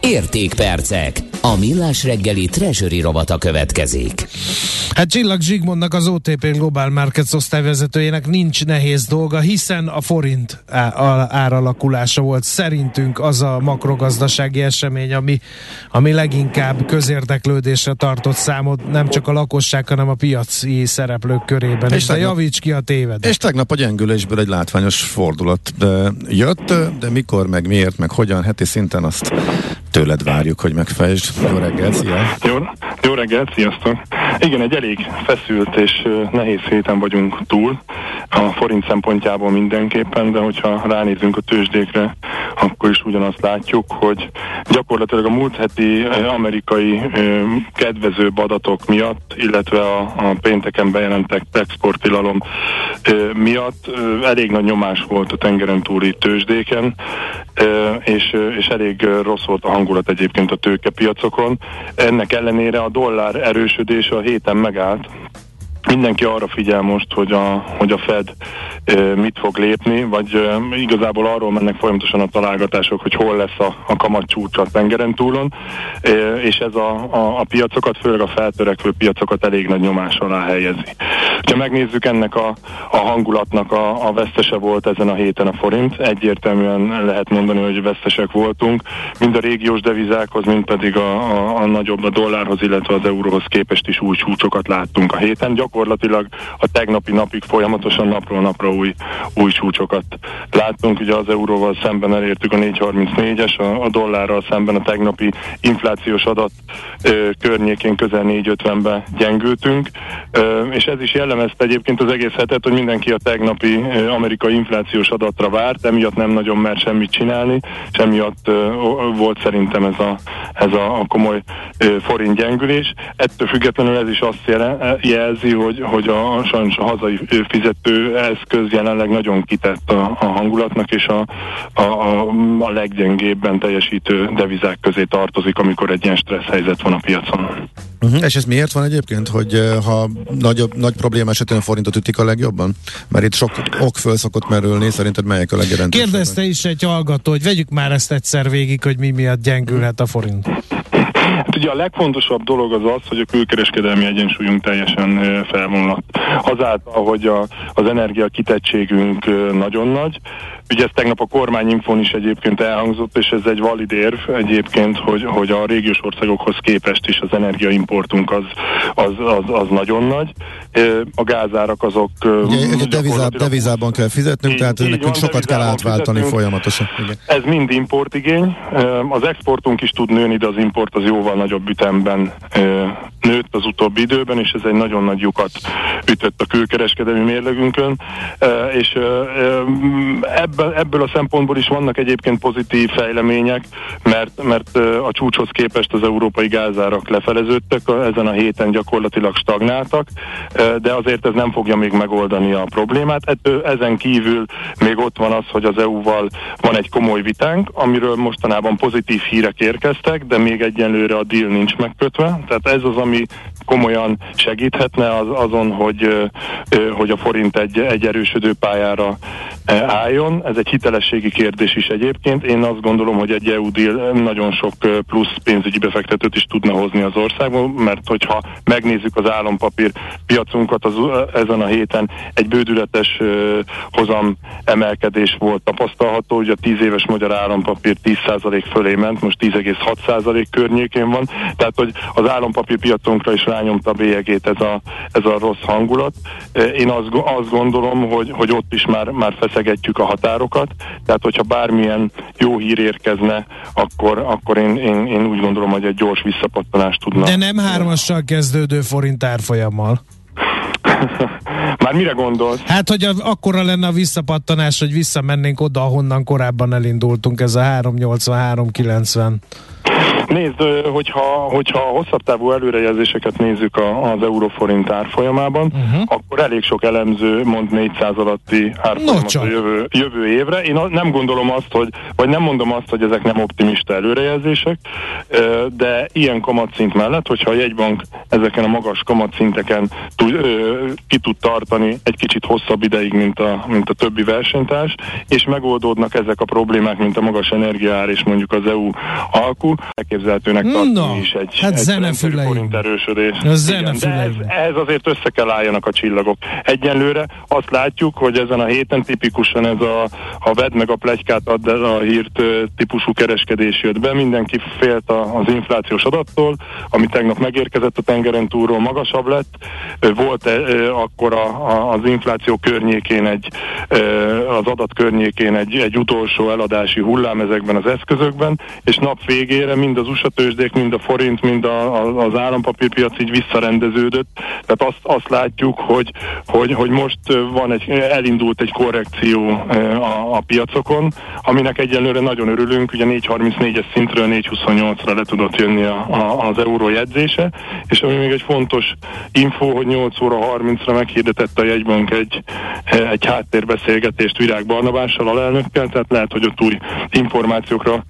Értékpercek. A millás reggeli treasury rovata következik. Hát Csillag Zsigmondnak az OTP Global Markets osztályvezetőjének nincs nehéz dolga, hiszen a forint á- áralakulása volt szerintünk az a makrogazdasági esemény, ami, ami leginkább közérdeklődésre tartott számot, nem csak a lakosság, hanem a piaci szereplők körében. És És de tegnap- javíts ki a téved. És tegnap a gyengülésből egy látványos fordulat de jött, de mikor, meg miért, meg hogyan, heti szinten azt tőled várjuk, hogy megfejtsd. Jó reggel, szia! Jó, jó reggelt, sziasztok! Igen, egy elég feszült és nehéz héten vagyunk túl, a forint szempontjából mindenképpen, de hogyha ránézünk a tőzsdékre, akkor is ugyanazt látjuk, hogy gyakorlatilag a múlt heti amerikai ö, kedvezőbb adatok miatt, illetve a, a pénteken bejelentek exporttilalom miatt elég nagy nyomás volt a tengeren túli tőzsdéken, és, és elég rossz volt a hangulat egyébként a tőkepiacokon. Ennek ellenére a dollár erősödése a héten megállt, mindenki arra figyel most, hogy a, hogy a Fed e, mit fog lépni, vagy e, igazából arról mennek folyamatosan a találgatások, hogy hol lesz a, a kamat csúcs a tengeren túlon, e, és ez a, a, a piacokat, főleg a feltörekvő piacokat elég nagy nyomás alá helyezi. Ha megnézzük ennek a, a hangulatnak a, a vesztese volt ezen a héten a forint, egyértelműen lehet mondani, hogy vesztesek voltunk, mind a régiós devizákhoz, mind pedig a, a, a nagyobb a dollárhoz, illetve az euróhoz képest is új csúcsokat láttunk a héten. Gyakorlatilag a tegnapi napig folyamatosan napról napra új, új csúcsokat láttunk. Ugye az euróval szemben elértük a 434-es, a, a dollárral szemben a tegnapi inflációs adat ö, környékén közel 450-be gyengültünk, ö, és ez is jellemezte egyébként az egész hetet, hogy mindenki a tegnapi ö, amerikai inflációs adatra várt, emiatt nem nagyon mer semmit csinálni, és emiatt ö, volt szerintem ez a, ez a, a komoly ö, forint gyengülés. Ettől függetlenül ez is azt jelzi, hogy, hogy a, sajnos a hazai fizető eszköz jelenleg nagyon kitett a, a hangulatnak, és a, a, a, a leggyengébben teljesítő devizák közé tartozik, amikor egy ilyen stressz helyzet van a piacon. Uh-huh. És ez miért van egyébként, hogy ha nagyobb, nagy probléma esetén forintot ütik a legjobban? Mert itt sok ok föl szokott merülni, szerinted melyek a legjelentősebb? Kérdezte is egy hallgató, hogy vegyük már ezt egyszer végig, hogy mi miatt gyengülhet a forint. Hát ugye a legfontosabb dolog az az, hogy a külkereskedelmi egyensúlyunk teljesen felvonulott. Azáltal, hogy a, az energia kitettségünk nagyon nagy, Ugye ez tegnap a kormányinfon is egyébként elhangzott, és ez egy valid érv egyébként, hogy, hogy a régiós országokhoz képest is az energiaimportunk az, az, az, az nagyon nagy. A gázárak azok... Ugye, devizá, devizában kell fizetnünk, így, tehát így nekünk van, sokat kell átváltani folyamatosan. Igen. Ez mind importigény. Az exportunk is tud nőni, de az import az jóval nagyobb ütemben nőtt az utóbbi időben, és ez egy nagyon nagy lyukat ütött a külkereskedelmi mérlegünkön, és ebből, ebből a szempontból is vannak egyébként pozitív fejlemények, mert, mert a csúcshoz képest az európai gázárak lefeleződtek, ezen a héten gyakorlatilag stagnáltak, de azért ez nem fogja még megoldani a problémát. Ezen kívül még ott van az, hogy az EU-val van egy komoly vitánk, amiről mostanában pozitív hírek érkeztek, de még egyenlőre a deal nincs megkötve. Tehát ez az, ami komolyan segíthetne az, azon, hogy, hogy a forint egy, egy erősödő pályára álljon. Ez egy hitelességi kérdés is egyébként. Én azt gondolom, hogy egy EU deal nagyon sok plusz pénzügyi befektetőt is tudna hozni az országban, mert hogyha megnézzük az állampapír piacunkat az, ezen a héten egy bődületes hozam emelkedés volt tapasztalható, hogy a 10 éves magyar állampapír 10% fölé ment, most 10,6% környékén van, tehát hogy az állampapír piacunkra is rányomta a bélyegét ez a, ez a rossz hangulat. Én azt, azt gondolom, hogy, hogy ott is már, már feszegetjük a határokat, tehát hogyha bármilyen jó hír érkezne, akkor, akkor én, én, én úgy gondolom, hogy egy gyors visszapattanást tudna. De nem hármassal kezdődő forint árfolyammal. <laughs> Már mire gondolsz? Hát, hogy a, akkora lenne a visszapattanás, hogy visszamennénk oda, ahonnan korábban elindultunk, ez a 383-90. Nézd, hogyha, hogyha hosszabb távú előrejelzéseket nézzük a, az euróforint árfolyamában, uh-huh. akkor elég sok elemző mond 400 alatti árfolyamot no, a jövő, jövő évre. Én nem gondolom azt, hogy, vagy nem mondom azt, hogy ezek nem optimista előrejelzések, de ilyen kamatszint mellett, hogyha a jegybank ezeken a magas kamatszinteken tud, ki tud tartani egy kicsit hosszabb ideig, mint a, mint a többi versenytárs, és megoldódnak ezek a problémák, mint a magas energiaár és mondjuk az EU alkú, elképzelhetőnek tartani no, is egy, hát egy forint erősödés. Igen, de ez, ez azért össze kell álljanak a csillagok. Egyenlőre azt látjuk, hogy ezen a héten tipikusan ez a, a vedd meg a plegykát ad a hírt típusú kereskedés jött be. Mindenki félt a, az inflációs adattól, ami tegnap megérkezett a tengeren túlról magasabb lett. Volt e, akkor a, a, az infláció környékén egy, az adat környékén egy, egy utolsó eladási hullám ezekben az eszközökben, és nap végére mind az USA tőzsdék, mind a forint, mind a, a, az állampapírpiac így visszarendeződött. Tehát azt, azt látjuk, hogy, hogy, hogy most van egy, elindult egy korrekció a, a piacokon, aminek egyelőre nagyon örülünk. Ugye 434-es szintről 428-ra le tudott jönni a, a, az euró jegyzése, és ami még egy fontos info, hogy 8 óra 30-ra meghirdetett a jegybank egy, egy háttérbeszélgetést Virág Barnabással, alelnökkel, tehát lehet, hogy ott új információkra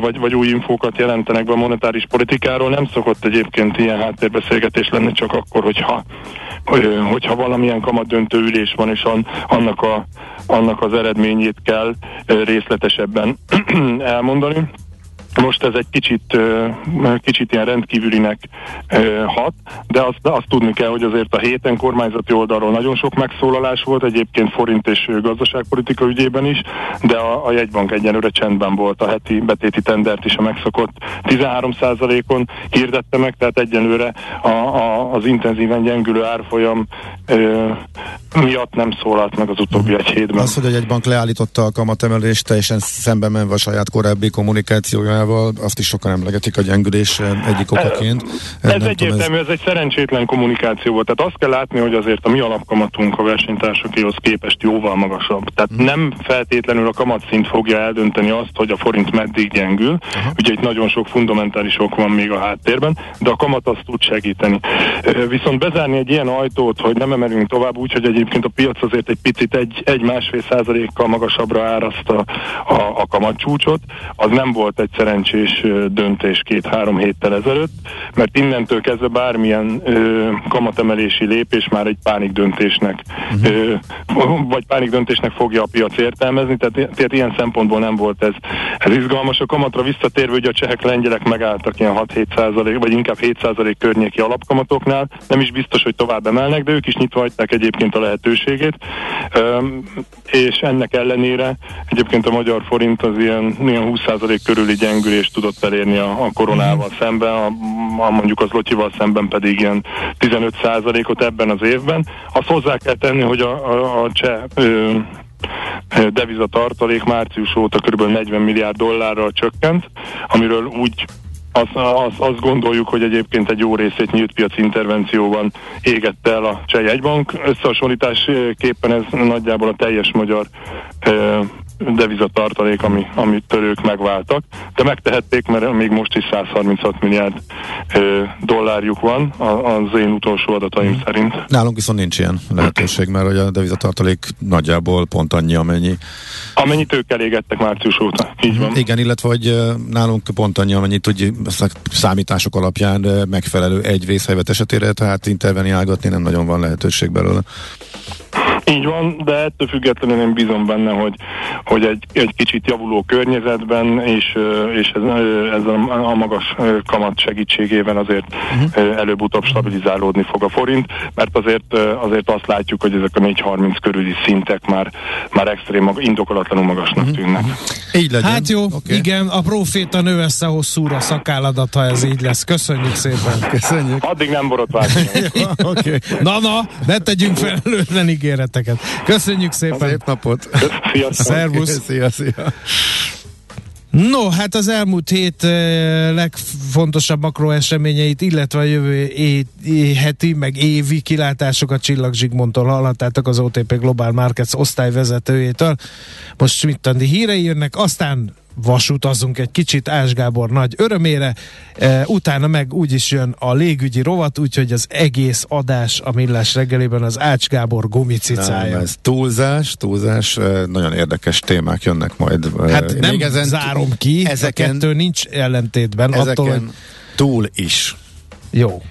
vagy, vagy új infókat jelent jelentenek be a monetáris politikáról. Nem szokott egyébként ilyen háttérbeszélgetés lenni csak akkor, hogyha, hogyha valamilyen kamadöntő ülés van, és annak, a, annak az eredményét kell részletesebben <clears throat> elmondani. Most ez egy kicsit, kicsit ilyen rendkívülinek hat, de azt, azt tudni kell, hogy azért a héten kormányzati oldalról nagyon sok megszólalás volt, egyébként forint és gazdaságpolitika ügyében is, de a, a jegybank egyenlőre csendben volt a heti betéti tendert is a megszokott 13%-on hirdette meg, tehát egyenlőre a, a, az intenzíven gyengülő árfolyam ö, miatt nem szólalt meg az utóbbi egy hétben. Az, hogy a jegybank leállította a kamatemelést, teljesen szemben menve a saját korábbi kommunikációjával, Amerikával, azt is sokan emlegetik a gyengülés egyik okaként. Ez Nem egyértelmű, ez... ez egy szerencsétlen kommunikáció volt. Tehát azt kell látni, hogy azért a mi alapkamatunk a versenytársakéhoz képest jóval magasabb. Tehát hmm. nem feltétlenül a kamatszint fogja eldönteni azt, hogy a forint meddig gyengül. Uh-huh. Ugye itt nagyon sok fundamentális ok van még a háttérben, de a kamat azt tud segíteni. Viszont bezárni egy ilyen ajtót, hogy nem emelünk tovább, úgyhogy egyébként a piac azért egy picit egy, egy másfél százalékkal magasabbra áraszta a, a kamatcsúcsot, az nem volt egy szerencsés döntés két-három héttel ezelőtt, mert innentől kezdve bármilyen ö, kamatemelési lépés már egy pánik döntésnek, uh-huh. ö, <laughs> vagy pánik döntésnek fogja a piac értelmezni, tehát, tehát ilyen szempontból nem volt ez, ez izgalmas. A kamatra visszatérve, hogy a csehek, lengyelek megálltak ilyen 6-7 százalék, vagy inkább 7 százalék környéki alapkamatoknál, nem is biztos, hogy tovább emelnek, de ők is nyitva hagyták egyébként a lehetőségét, ö, és ennek ellenére egyébként a magyar forint az ilyen, ilyen 20 százalék körüli gyeng gyengülést tudott elérni a, a koronával mm. szemben, a, a mondjuk az Lotyival szemben pedig ilyen 15%-ot ebben az évben. Azt hozzá kell tenni, hogy a, a, a cseh ö, devizatartalék március óta kb. 40 milliárd dollárral csökkent, amiről úgy azt, azt, azt gondoljuk, hogy egyébként egy jó részét nyílt piaci intervencióban égette el a Cseh Jegybank. Összehasonlításképpen ez nagyjából a teljes magyar devizatartalék, ami, amit ők megváltak, de megtehették, mert még most is 136 milliárd ö, dollárjuk van az én utolsó adataim hmm. szerint. Nálunk viszont nincs ilyen lehetőség, mert hogy a devizatartalék nagyjából pont annyi, amennyi. Amennyit ők elégettek március óta, így van. Igen, illetve hogy nálunk pont annyi, amennyit hogy számítások alapján megfelelő egy vészhelyvet esetére, tehát interveniálgatni nem nagyon van lehetőség belőle. Így van, de ettől függetlenül én bízom benne, hogy, hogy egy, egy kicsit javuló környezetben, és, és ez, ez a, a magas kamat segítségével azért uh-huh. előbb-utóbb stabilizálódni fog a forint, mert azért, azért azt látjuk, hogy ezek a 4.30 körüli szintek már, már extrém, indokolatlanul magasnak uh-huh. tűnnek. Így legyen. Hát jó, okay. igen, a proféta növesze hosszúra szakálladat, ha ez így lesz. Köszönjük szépen. Köszönjük. Addig nem borotváltunk. <laughs> okay. Na, na, ne tegyünk felelőtlen ígéret üzeneteket. Köszönjük szépen! Szép napot! Szervusz! <laughs> Szia, szia! No, hát az elmúlt hét eh, legfontosabb makroeseményeit, illetve a jövő é- heti, meg évi kilátásokat Csillag Zsigmondtól hallhattátok az OTP Global Markets osztályvezetőjétől. Most Schmidt hírei jönnek, aztán vasutazunk egy kicsit Ás Gábor nagy örömére, e, utána meg úgyis jön a légügyi rovat, úgyhogy az egész adás a Millás reggelében az Ács Gábor gumicicája. Nem, ez túlzás, túlzás, e, nagyon érdekes témák jönnek majd. E, hát nem ezen zárom ki, ezeken, a kettő nincs ellentétben. Ezeken attól, hogy... túl is. Jó.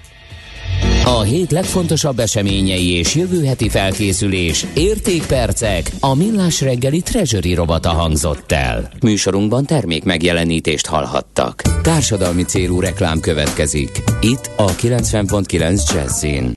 A hét legfontosabb eseményei és jövő heti felkészülés, értékpercek, a millás reggeli treasury robata hangzott el. Műsorunkban termék megjelenítést hallhattak. Társadalmi célú reklám következik. Itt a 90.9 Jazzin.